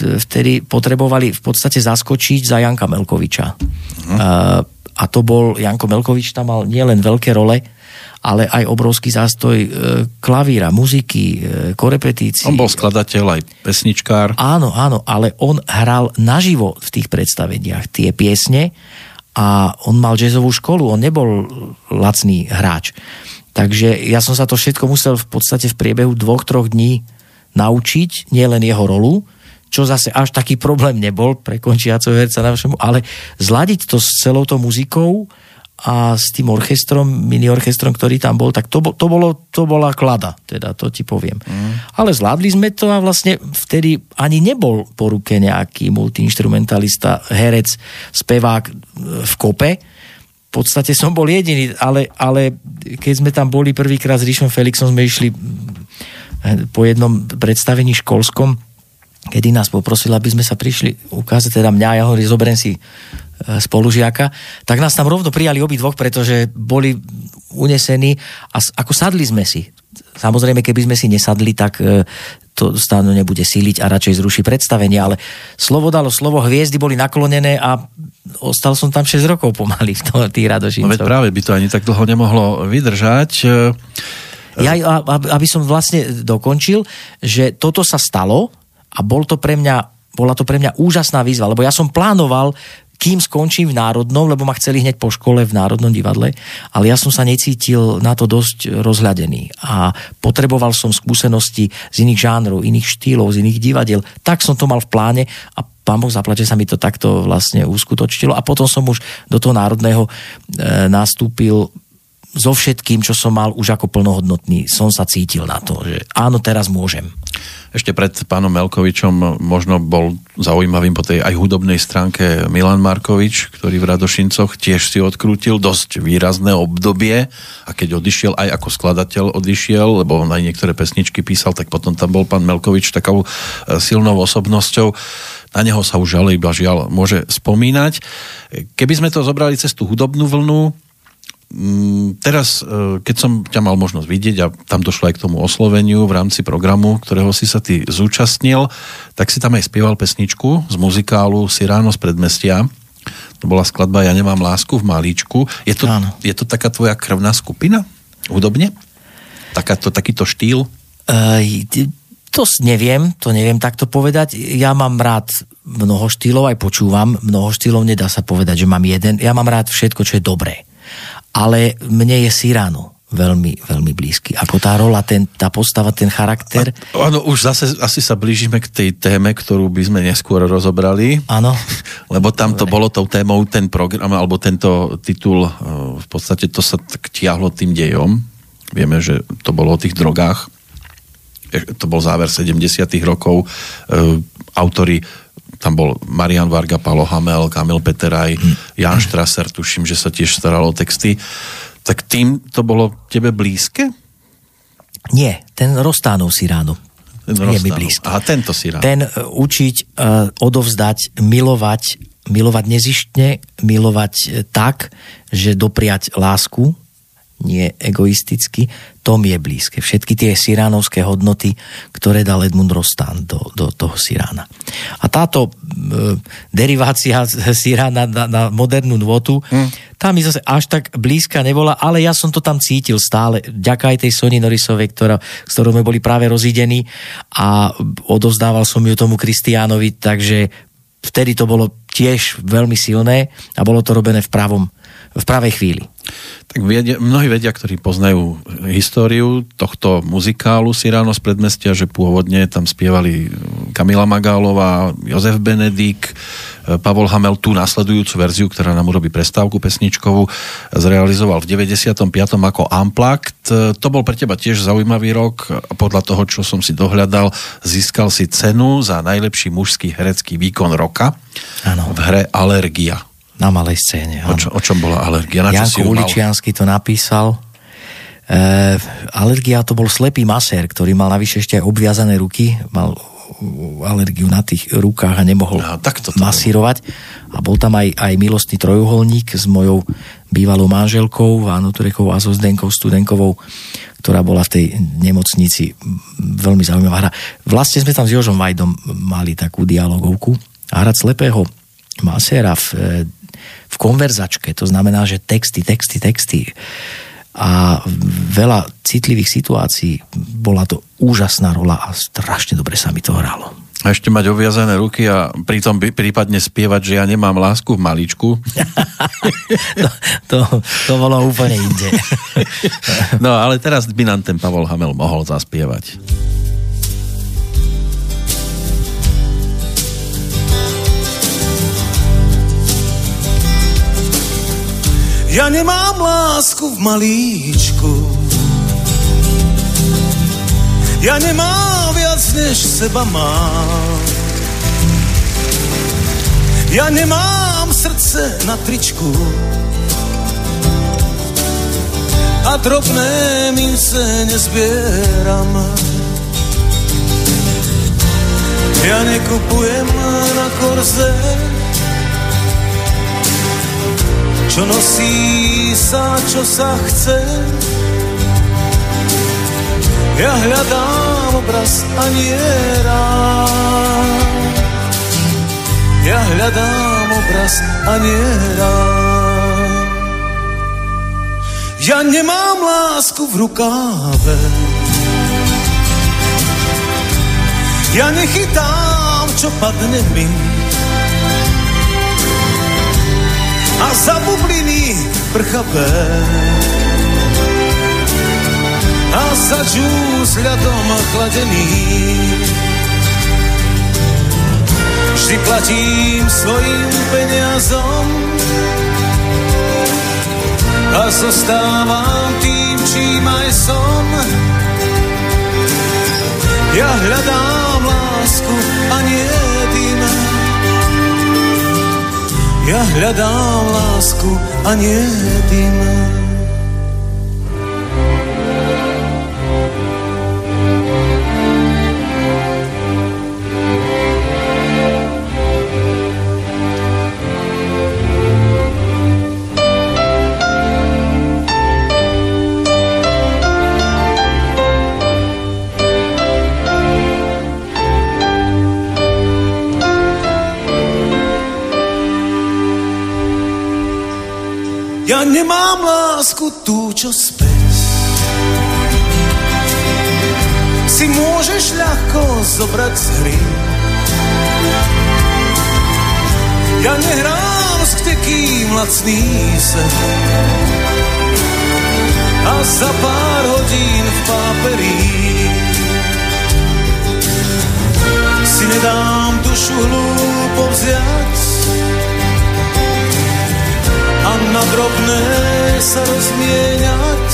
Vtedy potrebovali v podstate zaskočiť za Janka Melkoviča. A, a to bol, Janko Melkovič tam mal nielen veľké role, ale aj obrovský zástoj e, klavíra, muziky, e, korepetícií. On bol skladateľ aj pesničkár. Áno, áno, ale on hral naživo v tých predstaveniach tie piesne a on mal jazzovú školu, on nebol lacný hráč. Takže ja som sa to všetko musel v podstate v priebehu dvoch, troch dní naučiť, nielen jeho rolu, čo zase až taký problém nebol pre končiaceho herca na všemu, ale zladiť to s celou tou muzikou a s tým orchestrom, mini orchestrom, ktorý tam bol, tak to, to, bolo, to bola klada, teda to ti poviem. Mm. Ale zvládli sme to a vlastne vtedy ani nebol po ruke nejaký multiinstrumentalista, herec, spevák e, v kope. V podstate som bol jediný, ale, ale keď sme tam boli prvýkrát s Ríšom Felixom, sme išli po jednom predstavení školskom, kedy nás poprosil, aby sme sa prišli ukázať, teda mňa, ja hovorím, zoberiem si e, spolužiaka, tak nás tam rovno prijali obidvoch, pretože boli unesení a ako sadli sme si. Samozrejme, keby sme si nesadli, tak e, to stáno nebude síliť a radšej zruší predstavenie, ale slovo dalo slovo, hviezdy boli naklonené a ostal som tam 6 rokov pomaly v to, tých No veď radošincov. práve by to ani tak dlho nemohlo vydržať. Ja, aby som vlastne dokončil, že toto sa stalo a bol to pre mňa, bola to pre mňa úžasná výzva, lebo ja som plánoval, kým skončím v Národnom, lebo ma chceli hneď po škole v Národnom divadle, ale ja som sa necítil na to dosť rozhľadený a potreboval som skúsenosti z iných žánrov, iných štýlov, z iných divadiel. Tak som to mal v pláne a pán Boh zaplače sa mi to takto vlastne uskutočnilo a potom som už do toho Národného e, nastúpil so všetkým, čo som mal už ako plnohodnotný, som sa cítil na to, že áno, teraz môžem. Ešte pred pánom Melkovičom možno bol zaujímavým po tej aj hudobnej stránke Milan Markovič, ktorý v Radošincoch tiež si odkrútil dosť výrazné obdobie a keď odišiel aj ako skladateľ odišiel, lebo on aj niektoré pesničky písal, tak potom tam bol pán Melkovič takou e, silnou osobnosťou. Na neho sa už ale iba žiaľ môže spomínať. Keby sme to zobrali cez tú hudobnú vlnu, teraz, e, keď som ťa mal možnosť vidieť a tam došlo aj k tomu osloveniu v rámci programu, ktorého si sa ty zúčastnil, tak si tam aj spieval pesničku z muzikálu Siráno z predmestia. To bola skladba Ja nemám lásku v malíčku. Je to, Áno. je to taká tvoja krvná skupina? Hudobne? Takáto, takýto štýl? Uh, to neviem, to neviem takto povedať. Ja mám rád mnoho štýlov, aj počúvam mnoho štýlov, nedá sa povedať, že mám jeden. Ja mám rád všetko, čo je dobré. Ale mne je Cyrano veľmi, veľmi blízky. Ako tá rola, ten, tá postava, ten charakter. Áno, už zase asi sa blížime k tej téme, ktorú by sme neskôr rozobrali. Áno. Lebo tam to bolo tou témou ten program, alebo tento titul, eh, v podstate to sa tak tiahlo tým dejom. Vieme, že to bolo o tých drogách. E, To bol záver 70 rokov. E, Autori tam bol Marian Varga, Palo Hamel, Kamil Peteraj, Jan Strasser, tuším, že sa tiež staral o texty. Tak tým to bolo tebe blízke? Nie, ten Rostánov Cyrano. Ten je mi blízky. Aha, tento si rád. Ten e, učiť, e, odovzdať, milovať, milovať nezištne, milovať e, tak, že dopriať lásku, nie egoisticky, to mi je blízke. Všetky tie siránovské hodnoty, ktoré dal Edmund Rostán do, do toho sirána. A táto e, derivácia sirána na, na modernú nôtu, mm. tá mi zase až tak blízka nebola, ale ja som to tam cítil stále. Ďaká aj tej Sony Norrisovej, ktorá, s ktorou sme boli práve rozídení a odovzdával som ju tomu Kristiánovi, takže vtedy to bolo tiež veľmi silné a bolo to robené v pravom, v pravej chvíli. Tak vedia, mnohí vedia, ktorí poznajú históriu tohto muzikálu Siráno z predmestia, že pôvodne tam spievali Kamila Magálová, Jozef Benedik, Pavol Hamel tú nasledujúcu verziu, ktorá nám urobí prestávku pesničkovú, zrealizoval v 95. ako Unplugged. To bol pre teba tiež zaujímavý rok podľa toho, čo som si dohľadal, získal si cenu za najlepší mužský herecký výkon roka Áno. v hre Alergia. Na malej scéne. O, čo, o čom bola alergia? Na Janko? Uličiansky to napísal. E, alergia to bol slepý masér, ktorý mal navyše ešte aj obviazané ruky, mal alergiu na tých rukách a nemohol No, tak to masírovať. A bol tam aj, aj milostný trojuholník s mojou bývalou manželkou, Vánu Turekovou a so Zdenkou Studenkovou, ktorá bola v tej nemocnici veľmi zaujímavá hra. Vlastne sme tam s Jožom Vajdom mali takú dialogovku a hrať slepého maséra v, v konverzačke, to znamená, že texty, texty, texty a veľa citlivých situácií bola to úžasná rola a strašne dobre sa mi to hralo. A ešte mať obviazané ruky a pritom prípadne spievať, že ja nemám lásku v maličku. to, to, to bolo úplne inde. no ale teraz by nám ten Pavol Hamel mohol zaspievať. Ja nemám lásku v malíčku. Ja nemám viac, než seba mám. Ja nemám srdce na tričku. A drobné mince nezbieram. Ja nekupujem na korze čo nosí sa, čo sa chce. Ja hľadám obraz a nie rád. Ja hľadám obraz a nie rád. Ja nemám lásku v rukáve. Ja nechytám, čo padne mi a za bubliny prchavé a za džús ľadom chladený. Vždy platím svojim peniazom a zostávam tým, čím aj som. Ja hľadám lásku ja hľadám lásku a nie dym. Ja nemám lásku tú, čo spes. Si môžeš ľahko zobrať z hry. Ja nehrám s ktekým lacný sen. A za pár hodín v páperí si nedám dušu hlúpo vziať na drobné sa rozmieňať.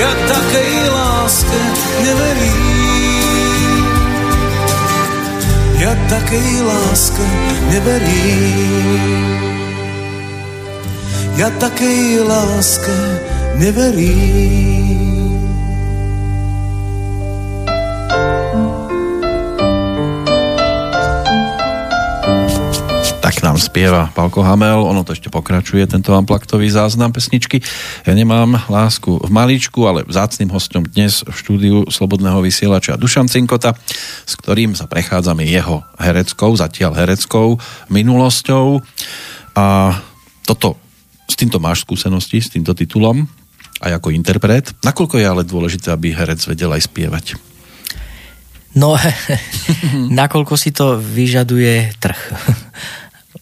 Ja takej láske neverím. Ja takej láske neverím. Ja takej láske neverím. Spieva Palko Hamel, ono to ešte pokračuje, tento amplaktový záznam pesničky. Ja nemám lásku v maličku, ale vzácným hostom dnes v štúdiu Slobodného vysielača Dušan Cinkota, s ktorým sa prechádzame jeho hereckou, zatiaľ hereckou minulosťou. A toto, s týmto máš skúsenosti, s týmto titulom, aj ako interpret. Nakoľko je ale dôležité, aby herec vedel aj spievať? No, nakoľko si to vyžaduje trh.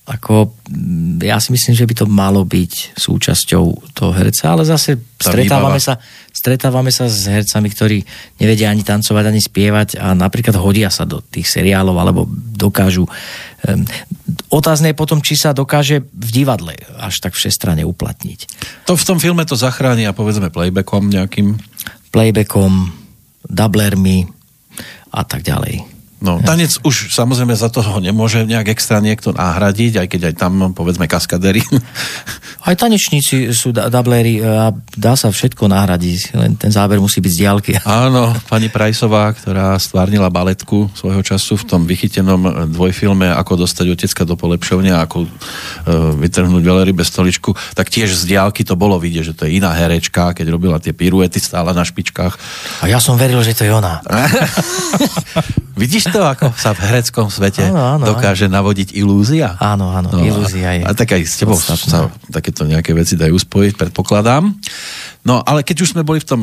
Ako, mm, ja si myslím, že by to malo byť súčasťou toho herca, ale zase Tá stretávame výbava. sa, stretávame sa s hercami, ktorí nevedia ani tancovať, ani spievať a napríklad hodia sa do tých seriálov alebo dokážu. Um, otázne je potom, či sa dokáže v divadle až tak všestranne uplatniť. To v tom filme to zachráni a povedzme playbackom nejakým. Playbackom, dublermi a tak ďalej. No, tanec už samozrejme za toho nemôže nejak extra niekto nahradiť, aj keď aj tam povedzme kaskadery. Aj tanečníci sú da- dublery a dá sa všetko nahradiť, len ten záber musí byť z diálky. Áno, pani Prajsová, ktorá stvárnila baletku svojho času v tom vychytenom dvojfilme Ako dostať otecka do polepšovňa, ako e, vytrhnúť velery bez stoličku, tak tiež z diálky to bolo vidieť, že to je iná herečka, keď robila tie piruety, stála na špičkách. A ja som veril, že to je ona. Vidíš to, ako sa v hereckom svete Áno, áno, dokáže navodiť ilúzia? Áno, áno, ilúzia je A, a tak aj s tebou podstatná. sa takéto nejaké veci dajú spojiť, predpokladám. No, ale keď už sme boli v tom,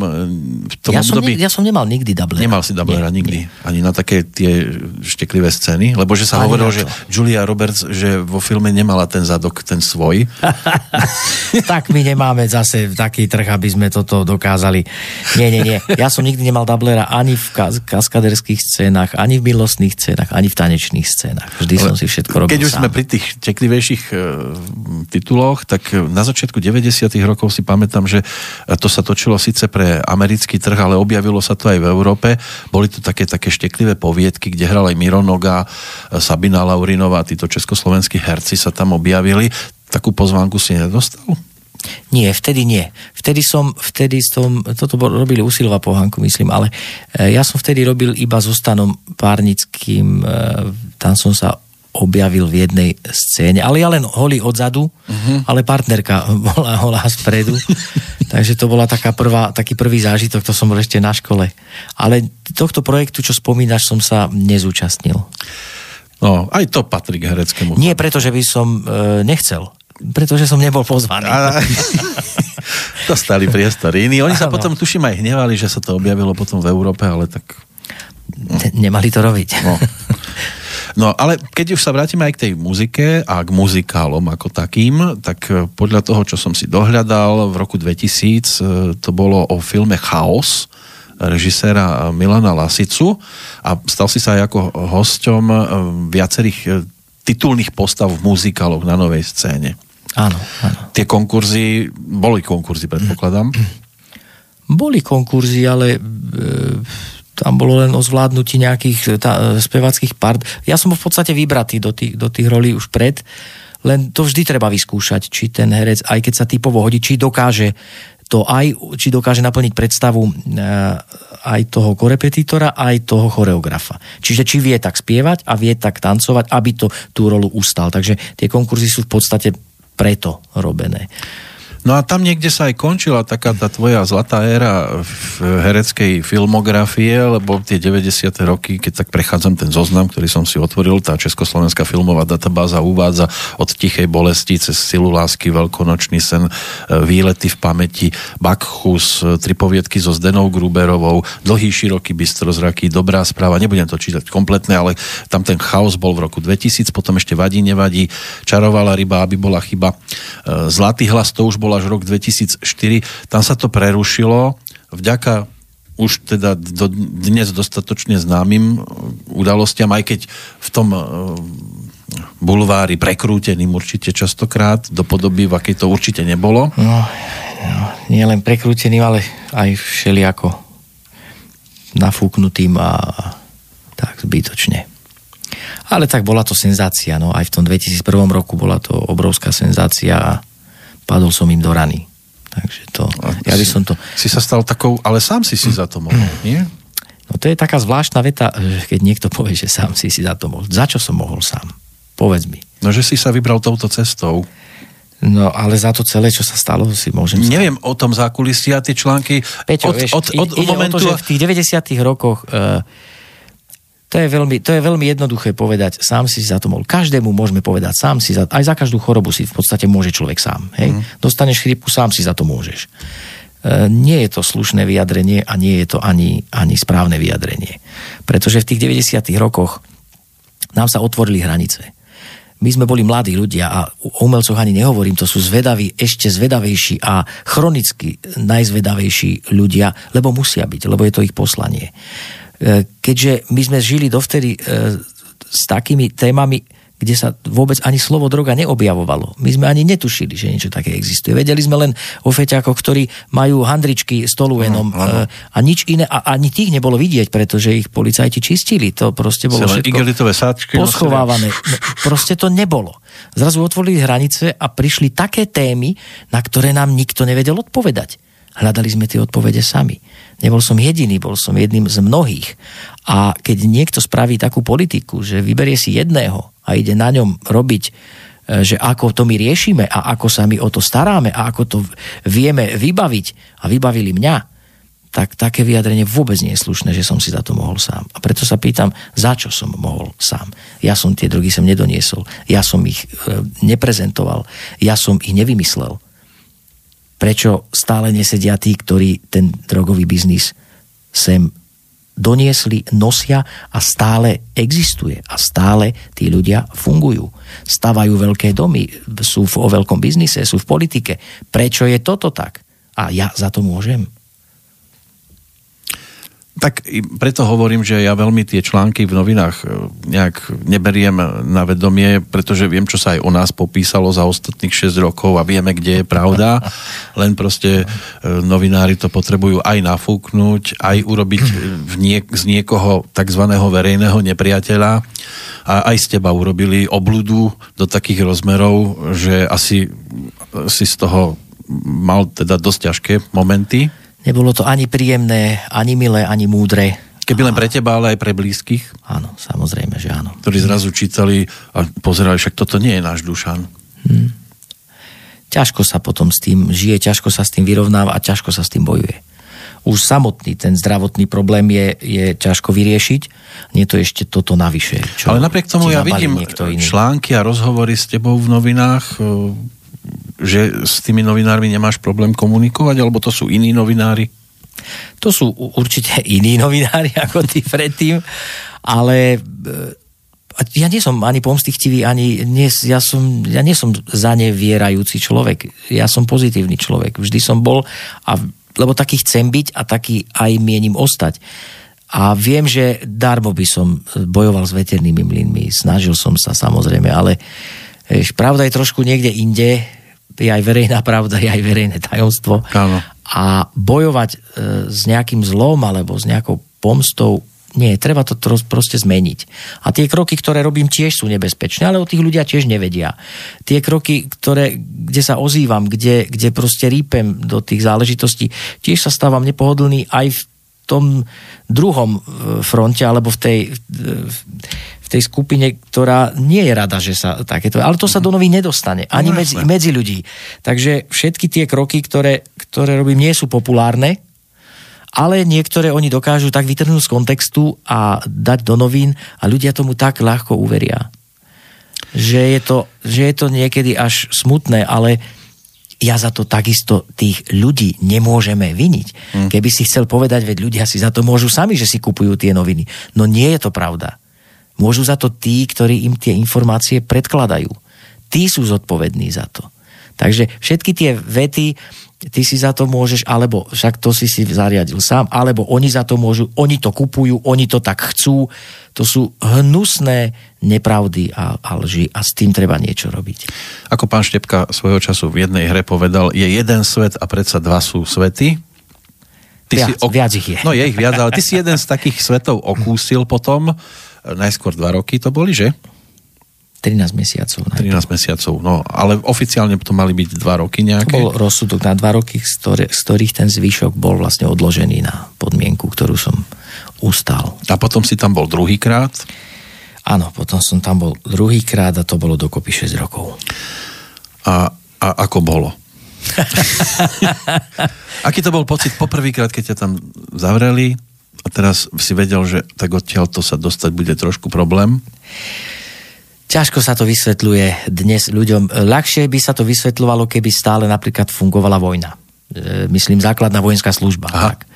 v tom Ja som, období... ni- ja som nemal nikdy dublera. Nemal si dublera Nie, nikdy, ani na také tie šteklivé scény, lebo že sa Ani hovorilo, že. Julia Roberts, že vo filme nemala ten zadok, ten svoj. tak my nemáme zase taký trh, aby sme toto dokázali. Nie, nie, nie. Ja som nikdy nemal dublera ani v kas- kaskaderských scénach, ani v milostných scénach, ani v tanečných scénach. Vždy som si všetko robil Keď už sám. sme pri tých teklivejších e, tituloch, tak na začiatku 90 rokov si pamätám, že e, to sa točilo síce pre americký trh, ale objavilo sa to aj v Európe. Boli to také, také šteklivé poviedky, kde hral aj Miro Noga, e, Sabina Laurinová, títo československí herci sa tam objavili. Takú pozvánku si nedostal? Nie, vtedy nie. Vtedy som, vtedy som, toto robili Usilova pohánku, myslím, ale e, ja som vtedy robil iba so Stanom Párnickým, e, tam som sa objavil v jednej scéne, ale ja len holý odzadu, uh-huh. ale partnerka bola holá spredu. Takže to bola taká prvá, taký prvý zážitok, to som bol ešte na škole. Ale tohto projektu, čo spomínaš, som sa nezúčastnil. No, aj to patrí k hereckému. Nie preto, že by som e, nechcel, pretože som nebol pozvaný. A, dostali priestor iní. Oni sa potom, tuším, aj hnevali, že sa to objavilo potom v Európe, ale tak... Ne- Nemali to robiť. No. No, ale keď už sa vrátime aj k tej muzike a k muzikálom ako takým, tak e, podľa toho, čo som si dohľadal, v roku 2000 e, to bolo o filme Chaos režiséra Milana Lasicu a stal si sa aj ako hosťom e, viacerých e, titulných postav v muzikáloch na novej scéne. Áno, áno. Tie konkurzy, boli konkurzy, predpokladám. Boli konkurzy, ale e, tam bolo len o zvládnutí nejakých tá, e, spevackých part. Ja som v podstate vybratý do tých, do tých rolí už pred, len to vždy treba vyskúšať, či ten herec, aj keď sa typovo hodí, či dokáže to aj, či dokáže naplniť predstavu e, aj toho korepetitora, aj toho choreografa. Čiže či vie tak spievať a vie tak tancovať, aby to tú rolu ustal. Takže tie konkurzy sú v podstate preto robené. No a tam niekde sa aj končila taká tá tvoja zlatá éra v hereckej filmografie, lebo tie 90. roky, keď tak prechádzam ten zoznam, ktorý som si otvoril, tá Československá filmová databáza uvádza od Tichej bolesti cez silu lásky, Veľkonočný sen, e, Výlety v pamäti, Bakchus, e, tri poviedky so Zdenou Gruberovou, Dlhý, široký, bystrozraký, Dobrá správa, nebudem to čítať kompletne, ale tam ten chaos bol v roku 2000, potom ešte Vadí, nevadí, Čarovala ryba, aby bola chyba, E, Zlatý hlas, to už bol až rok 2004, tam sa to prerušilo, vďaka už teda do, dnes dostatočne známym e, udalostiam, aj keď v tom e, bulvári prekrúteným určite častokrát, do podoby, v akej to určite nebolo. No, no nie len prekrúteným, ale aj všelijako nafúknutým a tak zbytočne. Ale tak bola to senzácia, no aj v tom 2001 roku bola to obrovská senzácia a padol som im do rany. Takže to, ja by som to... Si sa stal takou, ale sám si si za to mohol, nie? No to je taká zvláštna veta, keď niekto povie, že sám si si za to mohol. Za čo som mohol sám? Povedz mi. No, že si sa vybral touto cestou. No ale za to celé, čo sa stalo, si môžem... Neviem o tom zákulisí a tie články Peťo, od, vieš, od, od, ide, momentu... o to, že v tých 90 rokoch uh, to je, veľmi, to je veľmi jednoduché povedať, sám si za to mohol. Každému môžeme povedať, sám si za, aj za každú chorobu si v podstate môže človek sám. Hej? Mm. Dostaneš chrípku, sám si za to môžeš. Uh, nie je to slušné vyjadrenie a nie je to ani, ani správne vyjadrenie. Pretože v tých 90 rokoch nám sa otvorili hranice. My sme boli mladí ľudia a o umelcoch ani nehovorím, to sú zvedaví, ešte zvedavejší a chronicky najzvedavejší ľudia, lebo musia byť, lebo je to ich poslanie. E, Keďže my sme žili dovtedy e, s takými témami, kde sa vôbec ani slovo droga neobjavovalo. My sme ani netušili, že niečo také existuje. Vedeli sme len o feťákoch, ktorí majú handričky s toluenom e, a nič iné. A ani tých nebolo vidieť, pretože ich policajti čistili. To proste bolo Celé igelitové sáčky poschovávané. No, proste to nebolo. Zrazu otvorili hranice a prišli také témy, na ktoré nám nikto nevedel odpovedať. Hľadali sme tie odpovede sami. Nebol som jediný, bol som jedným z mnohých. A keď niekto spraví takú politiku, že vyberie si jedného a ide na ňom robiť e, že ako to my riešime a ako sa my o to staráme a ako to vieme vybaviť a vybavili mňa, tak také vyjadrenie vôbec nie je slušné, že som si za to mohol sám. A preto sa pýtam, za čo som mohol sám. Ja som tie drogy sem nedoniesol, ja som ich e, neprezentoval, ja som ich nevymyslel. Prečo stále nesedia tí, ktorí ten drogový biznis sem doniesli, nosia a stále existuje a stále tí ľudia fungujú. Stavajú veľké domy, sú v, o veľkom biznise, sú v politike. Prečo je toto tak? A ja za to môžem? Tak preto hovorím, že ja veľmi tie články v novinách e, nejak neberiem na vedomie, pretože viem, čo sa aj o nás popísalo za ostatných 6 rokov a vieme, kde je pravda. Len proste e, novinári to potrebujú aj nafúknuť, aj urobiť v niek- z niekoho tzv. verejného nepriateľa a aj z teba urobili obludu do takých rozmerov, že asi si z toho mal teda dosť ťažké momenty. Nebolo to ani príjemné, ani milé, ani múdre. Keby len pre teba, ale aj pre blízkych? Áno, samozrejme, že áno. Ktorí zrazu čítali a pozerali, však toto nie je náš Dušan. Hmm. Ťažko sa potom s tým žije, ťažko sa s tým vyrovnáva a ťažko sa s tým bojuje. Už samotný ten zdravotný problém je, je ťažko vyriešiť, nie to ešte toto navyše. Čo Ale napriek tomu ja vidím články a rozhovory s tebou v novinách, že s tými novinármi nemáš problém komunikovať, alebo to sú iní novinári? To sú určite iní novinári ako ty predtým, ale e, ja nie som ani pomstichtivý, ani nie, ja, som, ja nie som zanevierajúci človek. Ja som pozitívny človek. Vždy som bol, a, lebo taký chcem byť a taký aj mienim ostať. A viem, že darmo by som bojoval s veternými mlynmi. Snažil som sa samozrejme, ale vieš, pravda je trošku niekde inde je aj verejná pravda, je aj verejné tajomstvo. Áno. A bojovať e, s nejakým zlom alebo s nejakou pomstou, nie, treba to proste zmeniť. A tie kroky, ktoré robím, tiež sú nebezpečné, ale o tých ľudia tiež nevedia. Tie kroky, ktoré, kde sa ozývam, kde, kde proste rípem do tých záležitostí, tiež sa stávam nepohodlný aj v tom druhom e, fronte alebo v tej, v tej skupine, ktorá nie je rada, že sa takéto... Ale to sa do novín nedostane. Ani no, medzi, medzi ľudí. Takže všetky tie kroky, ktoré, ktoré robím, nie sú populárne, ale niektoré oni dokážu tak vytrhnúť z kontextu a dať do novín a ľudia tomu tak ľahko uveria. Že je to, že je to niekedy až smutné, ale ja za to takisto tých ľudí nemôžeme viniť. Hmm. Keby si chcel povedať, veď ľudia si za to môžu sami, že si kupujú tie noviny. No nie je to pravda. Môžu za to tí, ktorí im tie informácie predkladajú. Tí sú zodpovední za to. Takže všetky tie vety, ty si za to môžeš, alebo však to si si zariadil sám, alebo oni za to môžu, oni to kupujú, oni to tak chcú. To sú hnusné nepravdy a, a lži a s tým treba niečo robiť. Ako pán Štepka svojho času v jednej hre povedal, je jeden svet a predsa dva sú svety. Ty viac, si ok... viac ich je. No je ich viac, ale ty si jeden z takých svetov okúsil potom. Najskôr dva roky to boli, že? 13 mesiacov. Najprv. 13 mesiacov, no ale oficiálne to mali byť 2 roky nejaké. To bol rozsudok na 2 roky, z, ktorý, z ktorých ten zvyšok bol vlastne odložený na podmienku, ktorú som ustal. A potom si tam bol druhýkrát? Áno, potom som tam bol druhýkrát a to bolo dokopy 6 rokov. A, a ako bolo? Aký to bol pocit poprvýkrát, keď ťa tam zavreli a teraz si vedel, že tak odtiaľ to sa dostať bude trošku problém? Ťažko sa to vysvetľuje dnes ľuďom. Ľahšie by sa to vysvetľovalo, keby stále napríklad fungovala vojna. E, myslím, základná vojenská služba. Tak. E,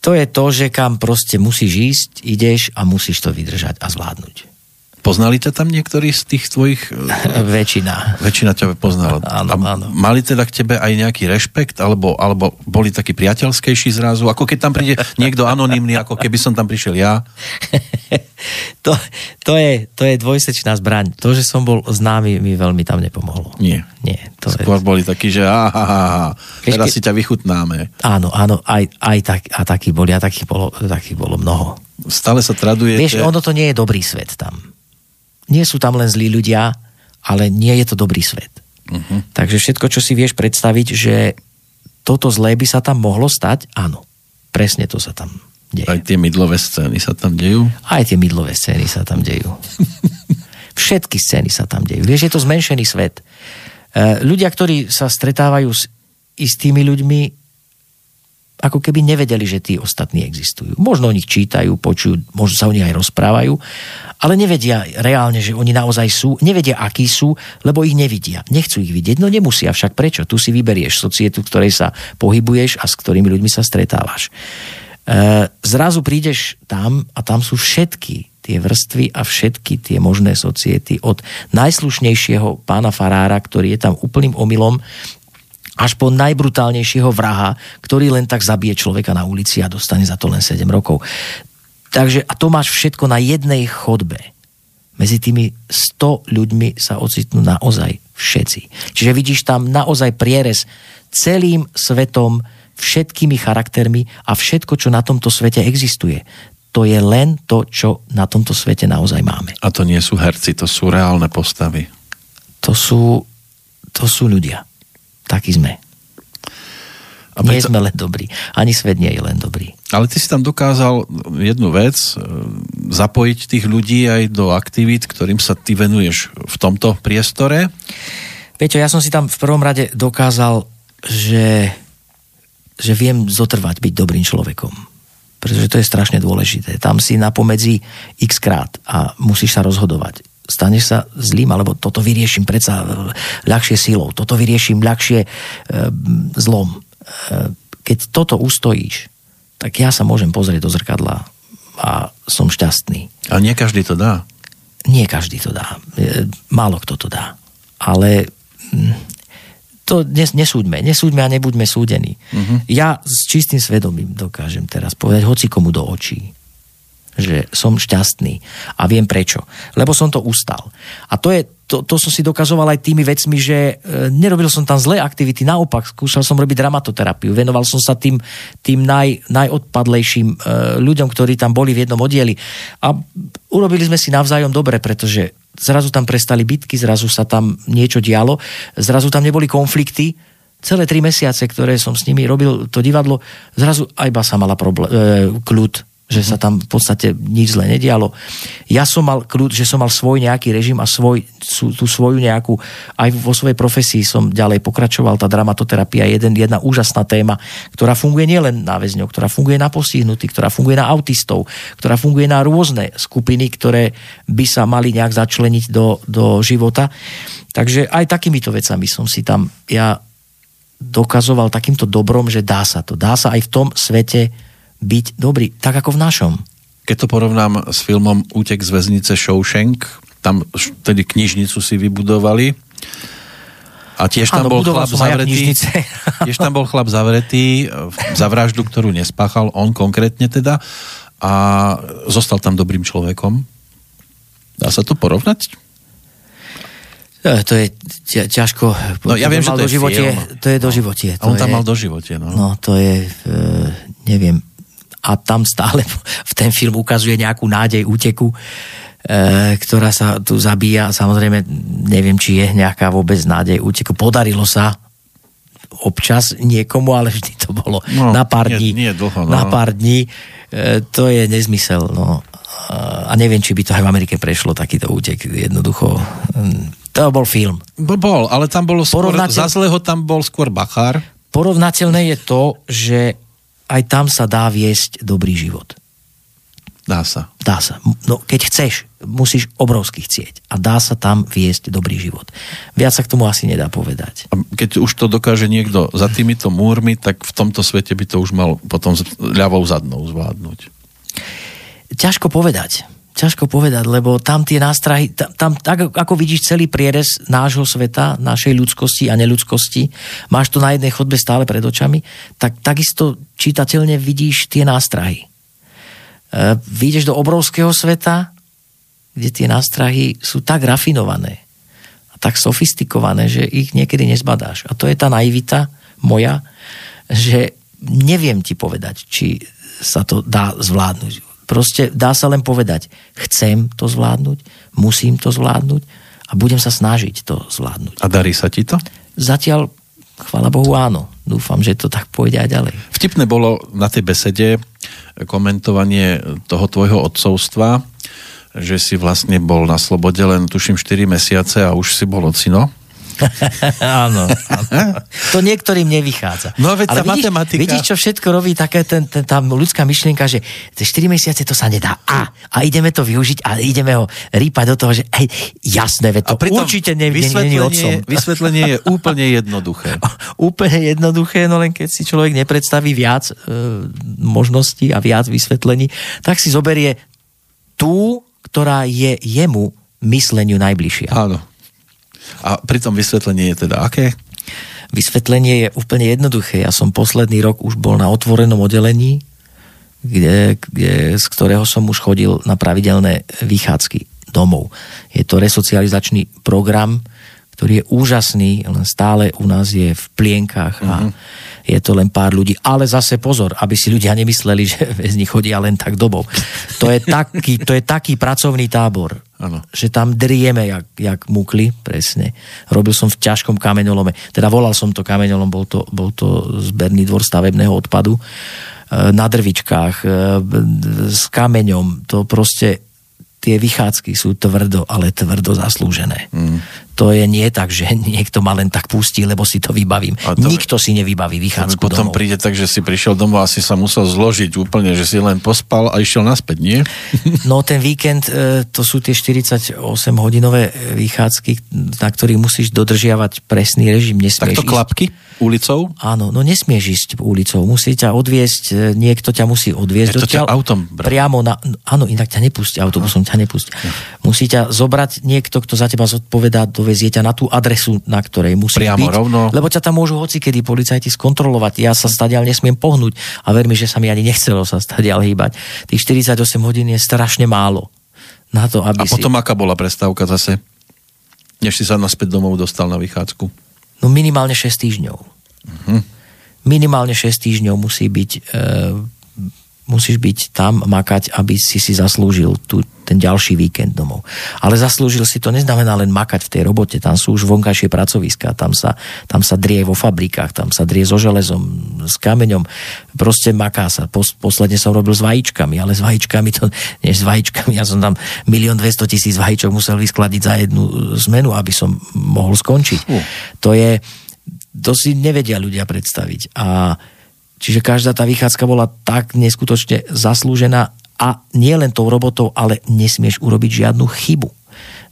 to je to, že kam proste musíš ísť, ideš a musíš to vydržať a zvládnuť. Poznali ťa tam niektorí z tých tvojich... Väčšina. Väčšina ťa poznala. Áno, áno. Mali teda k tebe aj nejaký rešpekt, alebo, alebo boli takí priateľskejší zrazu? Ako keď tam príde niekto anonymný, ako keby som tam prišiel ja? to, to, je, to je dvojsečná zbraň. To, že som bol známy, mi veľmi tam nepomohlo. Nie. Nie. To Skôr je... boli takí, že aha, aha, teraz si ťa vychutnáme. Áno, áno, aj, aj tak, a taký boli, a takých bolo, takých bolo mnoho. Stále sa traduje. Vieš, ono to nie je dobrý svet tam nie sú tam len zlí ľudia, ale nie je to dobrý svet. Uh-huh. Takže všetko, čo si vieš predstaviť, že toto zlé by sa tam mohlo stať, áno. Presne to sa tam deje. Aj tie mydlové scény sa tam dejú? Aj tie mydlové scény sa tam dejú. Všetky scény sa tam dejú. Vieš, je to zmenšený svet. E, ľudia, ktorí sa stretávajú s istými ľuďmi, ako keby nevedeli, že tí ostatní existujú. Možno o nich čítajú, počujú, možno sa o nich aj rozprávajú, ale nevedia reálne, že oni naozaj sú, nevedia, akí sú, lebo ich nevidia. Nechcú ich vidieť, no nemusia však prečo? Tu si vyberieš societu, v ktorej sa pohybuješ a s ktorými ľuďmi sa stretávaš. E, zrazu prídeš tam a tam sú všetky tie vrstvy a všetky tie možné society od najslušnejšieho pána Farára, ktorý je tam úplným omylom, až po najbrutálnejšieho vraha, ktorý len tak zabije človeka na ulici a dostane za to len 7 rokov. Takže a to máš všetko na jednej chodbe. Medzi tými 100 ľuďmi sa ocitnú naozaj všetci. Čiže vidíš tam naozaj prierez celým svetom, všetkými charaktermi a všetko, čo na tomto svete existuje. To je len to, čo na tomto svete naozaj máme. A to nie sú herci, to sú reálne postavy. To sú, to sú ľudia. Takí sme. A nie preto... sme len dobrí. Ani svet nie je len dobrý. Ale ty si tam dokázal jednu vec, e, zapojiť tých ľudí aj do aktivít, ktorým sa ty venuješ v tomto priestore. Peťo, ja som si tam v prvom rade dokázal, že, že viem zotrvať byť dobrým človekom. Pretože to je strašne dôležité. Tam si napomedzi x krát a musíš sa rozhodovať staneš sa zlým, alebo toto vyrieším predsa ľahšie silou, toto vyrieším ľahšie e, zlom. E, keď toto ustojíš, tak ja sa môžem pozrieť do zrkadla a som šťastný. A nie každý to dá. Nie každý to dá. E, málo kto to dá. Ale hm, to nes, nesúďme. Nesúďme a nebuďme súdení. Uh-huh. Ja s čistým svedomím dokážem teraz povedať hoci komu do očí že som šťastný. A viem prečo. Lebo som to ustal. A to je to, to som si dokazoval aj tými vecmi, že e, nerobil som tam zlé aktivity, naopak skúšal som robiť dramatoterapiu, venoval som sa tým, tým naj, najodpadlejším e, ľuďom, ktorí tam boli v jednom oddieli. A urobili sme si navzájom dobre, pretože zrazu tam prestali bitky, zrazu sa tam niečo dialo, zrazu tam neboli konflikty, celé tri mesiace, ktoré som s nimi robil to divadlo, zrazu aj sa mala problém, e, kľud, že sa tam v podstate nič zle nedialo. Ja som mal kľud, že som mal svoj nejaký režim a svoj, tú svoju nejakú, aj vo svojej profesii som ďalej pokračoval, tá dramatoterapia je jeden, jedna úžasná téma, ktorá funguje nielen na väzňov, ktorá funguje na postihnutých, ktorá funguje na autistov, ktorá funguje na rôzne skupiny, ktoré by sa mali nejak začleniť do, do života. Takže aj takýmito vecami som si tam ja dokazoval takýmto dobrom, že dá sa to. Dá sa aj v tom svete byť dobrý, tak ako v našom. Keď to porovnám s filmom Útek z väznice Shawshank, tam tedy knižnicu si vybudovali a tiež tam ano, bol chlap zavretý. tiež tam bol chlap zavretý za vraždu, ktorú nespáchal, on konkrétne teda a zostal tam dobrým človekom. Dá sa to porovnať? E, to je ťažko. No ja viem, že to je živote, film. To je do živote. To a on tam je, mal do živote, no. No to je, e, neviem, a tam stále v ten film ukazuje nejakú nádej úteku, e, ktorá sa tu zabíja. Samozrejme, neviem, či je nejaká vôbec nádej úteku. Podarilo sa občas niekomu, ale vždy to bolo no, na pár dní. Nie, nie dlho, no. Na pár dní. E, to je nezmysel. No. A neviem, či by to aj v Amerike prešlo, takýto útek. Jednoducho, to bol film. Bol, ale tam bolo skôr, Porovnateľ... za zlého tam bol skôr Bachár. Porovnateľné je to, že aj tam sa dá viesť dobrý život. Dá sa. Dá sa. No, keď chceš, musíš obrovsky chcieť. A dá sa tam viesť dobrý život. Viac sa k tomu asi nedá povedať. A keď už to dokáže niekto za týmito múrmi, tak v tomto svete by to už mal potom ľavou zadnou zvládnuť. Ťažko povedať ťažko povedať, lebo tam tie nástrahy, tam, tam tak ako vidíš celý prierez nášho sveta, našej ľudskosti a neľudskosti, máš to na jednej chodbe stále pred očami, tak takisto čitateľne vidíš tie nástrahy. E, vyjdeš do obrovského sveta, kde tie nástrahy sú tak rafinované a tak sofistikované, že ich niekedy nezbadáš. A to je tá naivita moja, že neviem ti povedať, či sa to dá zvládnuť Proste dá sa len povedať, chcem to zvládnuť, musím to zvládnuť a budem sa snažiť to zvládnuť. A darí sa ti to? Zatiaľ, chvála Bohu, áno. Dúfam, že to tak pôjde aj ďalej. Vtipné bolo na tej besede komentovanie toho tvojho odcovstva, že si vlastne bol na slobode len tuším 4 mesiace a už si bol ocino. áno, áno. To niektorým nevychádza. No veď Ale vidíš, matematika... Vidíš, čo všetko robí také ten, ten, tá ľudská myšlienka, že tie 4 mesiace to sa nedá. A, a ideme to využiť a ideme ho rýpať do toho, že hej, jasné, veď to A určite ne, vysvetlenie, není otcom. vysvetlenie je úplne jednoduché. Úplne jednoduché, no len keď si človek nepredstaví viac e, možností a viac vysvetlení, tak si zoberie tú, ktorá je jemu mysleniu najbližšia. Áno. A pritom vysvetlenie je teda aké? Vysvetlenie je úplne jednoduché. Ja som posledný rok už bol na otvorenom oddelení, kde, kde, z ktorého som už chodil na pravidelné vychádzky domov. Je to resocializačný program, ktorý je úžasný, len stále u nás je v plienkach a je to len pár ľudí. Ale zase pozor, aby si ľudia nemysleli, že väzni chodia len tak dobou. To je taký, to je taký pracovný tábor, Áno. že tam drieme jak, jak mukly, presne. Robil som v ťažkom kameňolome, teda volal som to kameňolom, bol to, bol to zberný dvor stavebného odpadu e, na drvičkách, e, s kameňom, to proste tie vychádzky sú tvrdo, ale tvrdo zaslúžené. Mm. To je nie tak, že niekto ma len tak pustí, lebo si to vybavím. To- Nikto si nevybaví vychádzku potom domov. príde tak, že si prišiel domov a si sa musel zložiť úplne, že si len pospal a išiel naspäť, nie? No ten víkend, e, to sú tie 48 hodinové e, vychádzky, na ktorých musíš dodržiavať presný režim. Nesmieš Takto ísť- klapky ulicou? Áno, no nesmieš ísť ulicou, musí ťa odviesť, e, niekto ťa musí odviesť Ja to ťa autom brať. priamo na, áno, inak ťa nepustí, autobusom ťa nepustí. Musí ťa zobrať niekto, kto za teba zodpovedá, dovezie ťa na tú adresu, na ktorej musíš Priamo, byť, rovno. lebo ťa tam môžu hocikedy policajti skontrolovať. Ja sa stadiaľ nesmiem pohnúť a ver mi, že sa mi ani nechcelo sa stadiaľ hýbať. Tých 48 hodín je strašne málo na to, A aby si... potom aká bola prestávka zase? Než si sa naspäť domov dostal na vychádzku. No minimálne 6 týždňov. Minimálne 6 týždňov musí byť, e, musíš byť tam, makať, aby si si zaslúžil tu, ten ďalší víkend domov. Ale zaslúžil si to neznamená len makať v tej robote, tam sú už vonkajšie pracoviská, tam sa, tam sa drie vo fabrikách, tam sa drie so železom, s kameňom, proste maká sa. Pos, posledne som robil s vajíčkami, ale s vajíčkami to, nie s vajíčkami, ja som tam milión 200 tisíc vajíčok musel vyskladiť za jednu zmenu, aby som mohol skončiť. Uh. To je, to si nevedia ľudia predstaviť. A čiže každá tá vychádzka bola tak neskutočne zaslúžená a nie len tou robotou, ale nesmieš urobiť žiadnu chybu.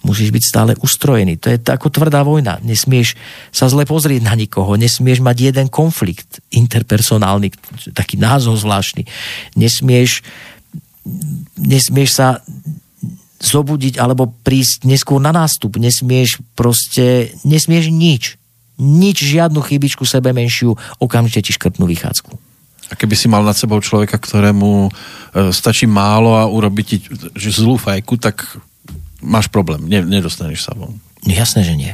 Musíš byť stále ustrojený. To je ako tvrdá vojna. Nesmieš sa zle pozrieť na nikoho. Nesmieš mať jeden konflikt interpersonálny, taký názov zvláštny. Nesmieš, nesmieš sa zobudiť alebo prísť neskôr na nástup. Nesmieš proste, nesmieš nič. Nič, žiadnu chybičku sebe menšiu, okamžite ti škrtnú vychádzku. A keby si mal nad sebou človeka, ktorému e, stačí málo a urobiť ti zlú fajku, tak máš problém. Ne, nedostaneš sa von. No jasné, že nie.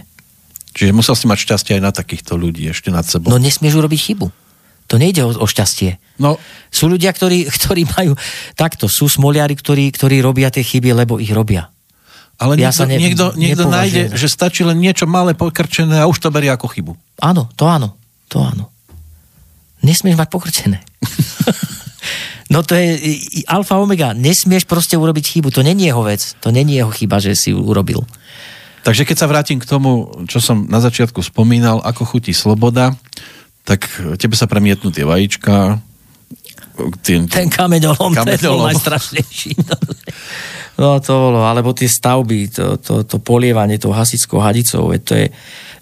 Čiže musel si mať šťastie aj na takýchto ľudí ešte nad sebou. No nesmieš urobiť chybu. To nejde o, o šťastie. no Sú ľudia, ktorí, ktorí majú takto, sú smoliari, ktorí, ktorí robia tie chyby, lebo ich robia. Ale Ja niekto, sa ne- niekto, niekto nájde, za- že stačí len niečo malé pokrčené a už to berie ako chybu. Áno, to áno, to áno. Nesmieš mať pokrčené. no to je alfa omega. Nesmieš proste urobiť chybu. To není jeho vec. To není jeho chyba, že si ju urobil. Takže keď sa vrátim k tomu, čo som na začiatku spomínal, ako chutí sloboda, tak tebe sa premietnú tie vajíčka, tým, Ten kameňolom, ten bol Kameňolom. najstrašnejší. No to bolo, alebo tie stavby, to, to, to polievanie tou hasickou hadicou, veď to je,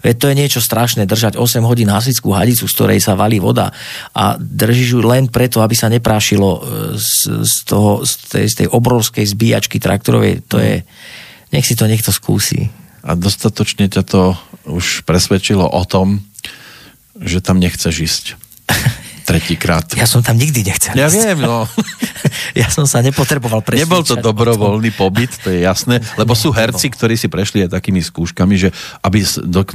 veď to je niečo strašné, držať 8 hodín hasickú hadicu, z ktorej sa valí voda a držíš ju len preto, aby sa neprášilo e, z, z, toho, z, tej, z tej obrovskej zbíjačky traktorovej, to je, nech si to niekto skúsi. a dostatočne ťa to už presvedčilo o tom, že tam nechceš ísť. Tretíkrát. Ja som tam nikdy nechcel Ja ísť. viem, no. ja som sa nepotreboval presviečať. Nebol to dobrovoľný pobyt, to je jasné, lebo sú herci, ktorí si prešli aj takými skúškami, že aby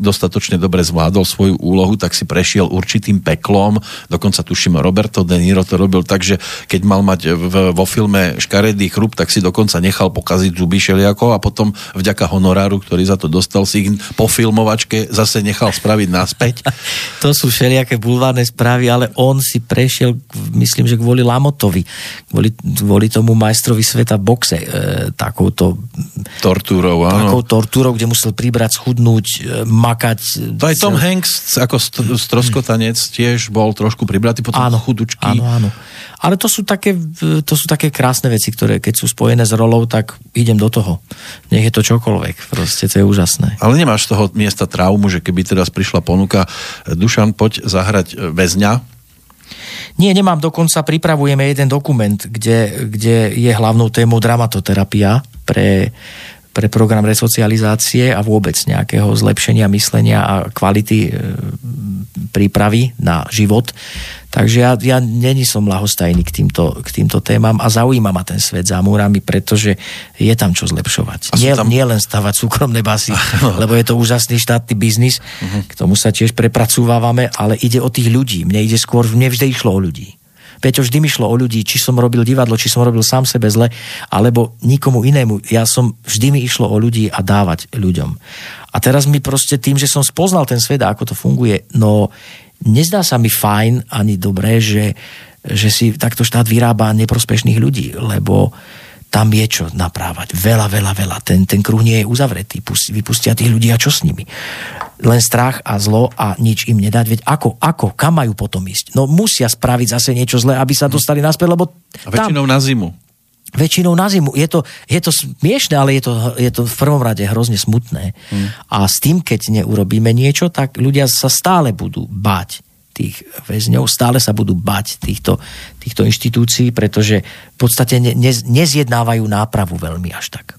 dostatočne dobre zvládol svoju úlohu, tak si prešiel určitým peklom, dokonca tuším Roberto De Niro to robil tak, že keď mal mať v, vo filme škaredý chrup, tak si dokonca nechal pokaziť zuby šeliako a potom vďaka honoráru, ktorý za to dostal, si ich po filmovačke zase nechal spraviť naspäť. To sú všelijaké bulvárne správy, ale on si prešiel, myslím, že kvôli Lamotovi, kvôli, kvôli tomu majstrovi sveta boxe, e, takouto, Tortúrou, áno. takou tortúrou, kde musel pribrať, schudnúť, e, makať. To aj Tom Hanks ako st- stroskotanec tiež bol trošku pribratý, potom Áno, chudučky. áno, áno. Ale to sú, také, e, to sú také krásne veci, ktoré keď sú spojené s rolou, tak idem do toho. Nech je to čokoľvek. Proste to je úžasné. Ale nemáš z toho miesta traumu, že keby teraz prišla ponuka Dušan, poď zahrať e, väzňa, Nie, nemám, dokonca pripravujeme jeden dokument, kde, kde je hlavnou témou dramatoterapia pre, pre program resocializácie a vôbec nejakého zlepšenia myslenia a kvality e, prípravy na život. Takže ja, ja není som lahostajný k týmto, k týmto témam a zaujíma ma ten svet za múrami, pretože je tam čo zlepšovať. Nie, tam- nie len stavať súkromné basy, lebo je to úžasný štátny biznis, k tomu sa tiež prepracúvávame, ale ide o tých ľudí. Mne ide skôr, mne vždy išlo o ľudí. Peťo, vždy mi šlo o ľudí, či som robil divadlo, či som robil sám sebe zle, alebo nikomu inému. Ja som, vždy mi išlo o ľudí a dávať ľuďom. A teraz mi proste tým, že som spoznal ten svet a ako to funguje, no nezdá sa mi fajn ani dobré, že, že si takto štát vyrába neprospešných ľudí, lebo tam je čo naprávať. Veľa, veľa, veľa. Ten, ten kruh nie je uzavretý. Pust, vypustia tých ľudí a čo s nimi? Len strach a zlo a nič im nedať. Veď ako, ako, kam majú potom ísť? No musia spraviť zase niečo zlé, aby sa dostali naspäť, lebo a tam, väčšinou na zimu. Väčšinou na zimu. Je to, je to smiešne, ale je to, je to v prvom rade hrozne smutné. Hmm. A s tým, keď neurobíme niečo, tak ľudia sa stále budú báť tých väzňov, stále sa budú bať týchto, týchto inštitúcií, pretože v podstate ne, ne, nezjednávajú nápravu veľmi až tak.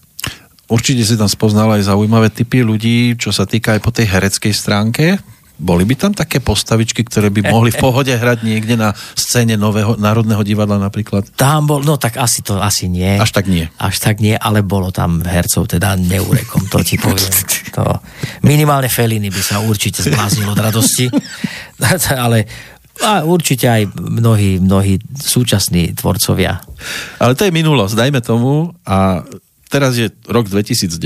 Určite si tam spoznal aj zaujímavé typy ľudí, čo sa týka aj po tej hereckej stránke. Boli by tam také postavičky, ktoré by mohli v pohode hrať niekde na scéne Nového Národného divadla napríklad? Tam bol, no tak asi to asi nie. Až tak nie. Až tak nie, ale bolo tam hercov teda neurekom, to ti poviem. To, minimálne Feliny by sa určite zbláznil od radosti, ale a určite aj mnohí, mnohí súčasní tvorcovia. Ale to je minulosť, dajme tomu. A teraz je rok 2019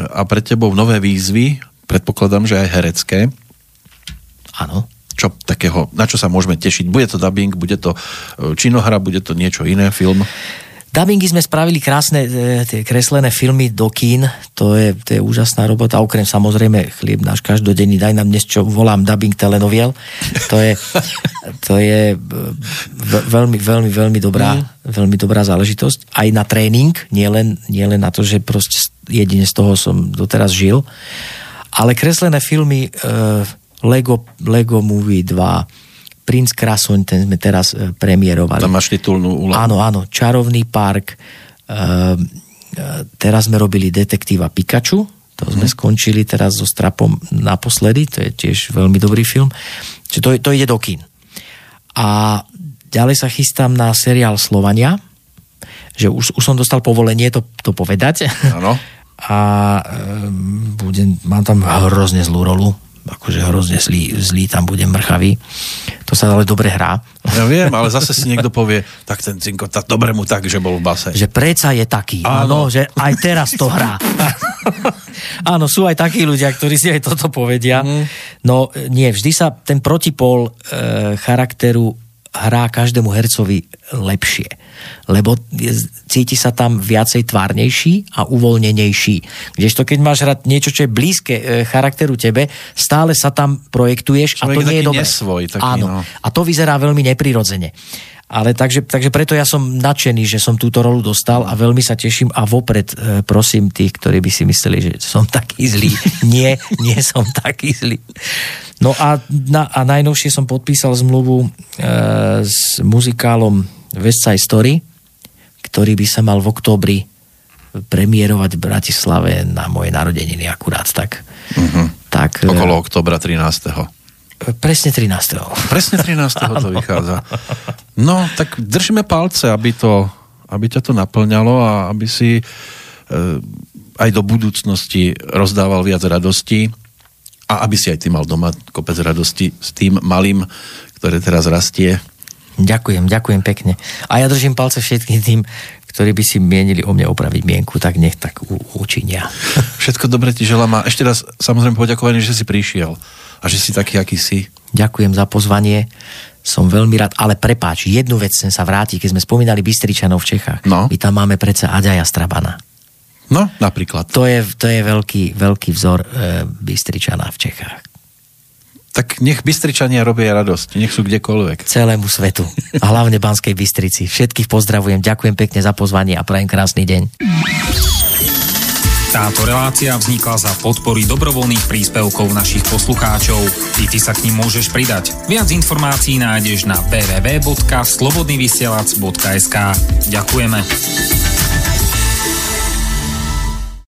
a pre tebou nové výzvy, predpokladám, že aj herecké. Áno. Čo takého, na čo sa môžeme tešiť? Bude to dubbing, bude to e, činohra, bude to niečo iné, film? Dubbingy sme spravili krásne e, tie kreslené filmy do kín, to je, to je úžasná robota, okrem samozrejme chlieb náš každodenný, daj nám dnes čo volám dubbing telenoviel, to je, to je e, ve- veľmi, veľmi, veľmi dobrá, veľmi dobrá záležitosť, aj na tréning, nielen nie len na to, že proste jedine z toho som doteraz žil, ale kreslené filmy e, Lego, Lego Movie 2, Princ Krasoň, ten sme teraz e, premiérovali. Tam máš titulnú úlohu. Áno, áno, Čarovný park. Uh, teraz sme robili detektíva Pikachu, to sme skončili teraz so Strapom naposledy, to je tiež veľmi dobrý film. Čiže to, to ide do kín. A ďalej sa chystám na seriál Slovania, že už, už som dostal povolenie to, to povedať. Áno. A um, budem, mám tam hrozne zlú rolu, akože hrozne zlý, zlý tam budem mrchavý. To sa ale dobre hrá. Ja viem, ale zase si niekto povie, tak ten cinko, tak dobre mu tak, že bol v base. že preca je taký, áno, že aj teraz to hrá. áno, sú aj takí ľudia, ktorí si aj toto povedia. Mm. No nie, vždy sa ten protipol e, charakteru hrá každému hercovi lepšie. Lebo cíti sa tam viacej tvárnejší a uvoľnenejší. Kdežto keď máš hrať niečo, čo je blízke e, charakteru tebe, stále sa tam projektuješ a Človek to je nie je dobré. nesvoj, taký, Áno. no. A to vyzerá veľmi neprirodzene. Ale takže, takže preto ja som nadšený, že som túto rolu dostal a veľmi sa teším a vopred e, prosím tých, ktorí by si mysleli, že som taký zlý. Nie, nie som taký zlý. No a, na, a najnovšie som podpísal zmluvu e, s muzikálom West Side Story, ktorý by sa mal v októbri premiérovať v Bratislave na moje narodeniny akurát tak. Mhm. tak e, Okolo oktobra 13. Presne 13. Presne 13. to vychádza. No, tak držíme palce, aby, to, aby ťa to naplňalo a aby si e, aj do budúcnosti rozdával viac radosti a aby si aj ty mal doma kopec radosti s tým malým, ktoré teraz rastie. Ďakujem, ďakujem pekne. A ja držím palce všetkým tým, ktorí by si mienili o mne opraviť mienku, tak nech tak u- učinia. Všetko dobre ti želám a ešte raz samozrejme poďakovanie, že si prišiel a že si taký, aký si. Ďakujem za pozvanie, som veľmi rád, ale prepáč, jednu vec chcem sa vrátiť, keď sme spomínali Bystričanov v Čechách. No. My tam máme predsa Aďaja Strabana. No, napríklad. To je, to je veľký, veľký vzor e, Bystričana v Čechách. Tak nech Bystričania robia radosť, nech sú kdekoľvek. Celému svetu. A hlavne Banskej Bystrici. Všetkých pozdravujem, ďakujem pekne za pozvanie a prajem krásny deň. Táto relácia vznikla za podpory dobrovoľných príspevkov našich poslucháčov. I ty sa k ním môžeš pridať. Viac informácií nájdeš na www.slobodnyvysielac.sk Ďakujeme.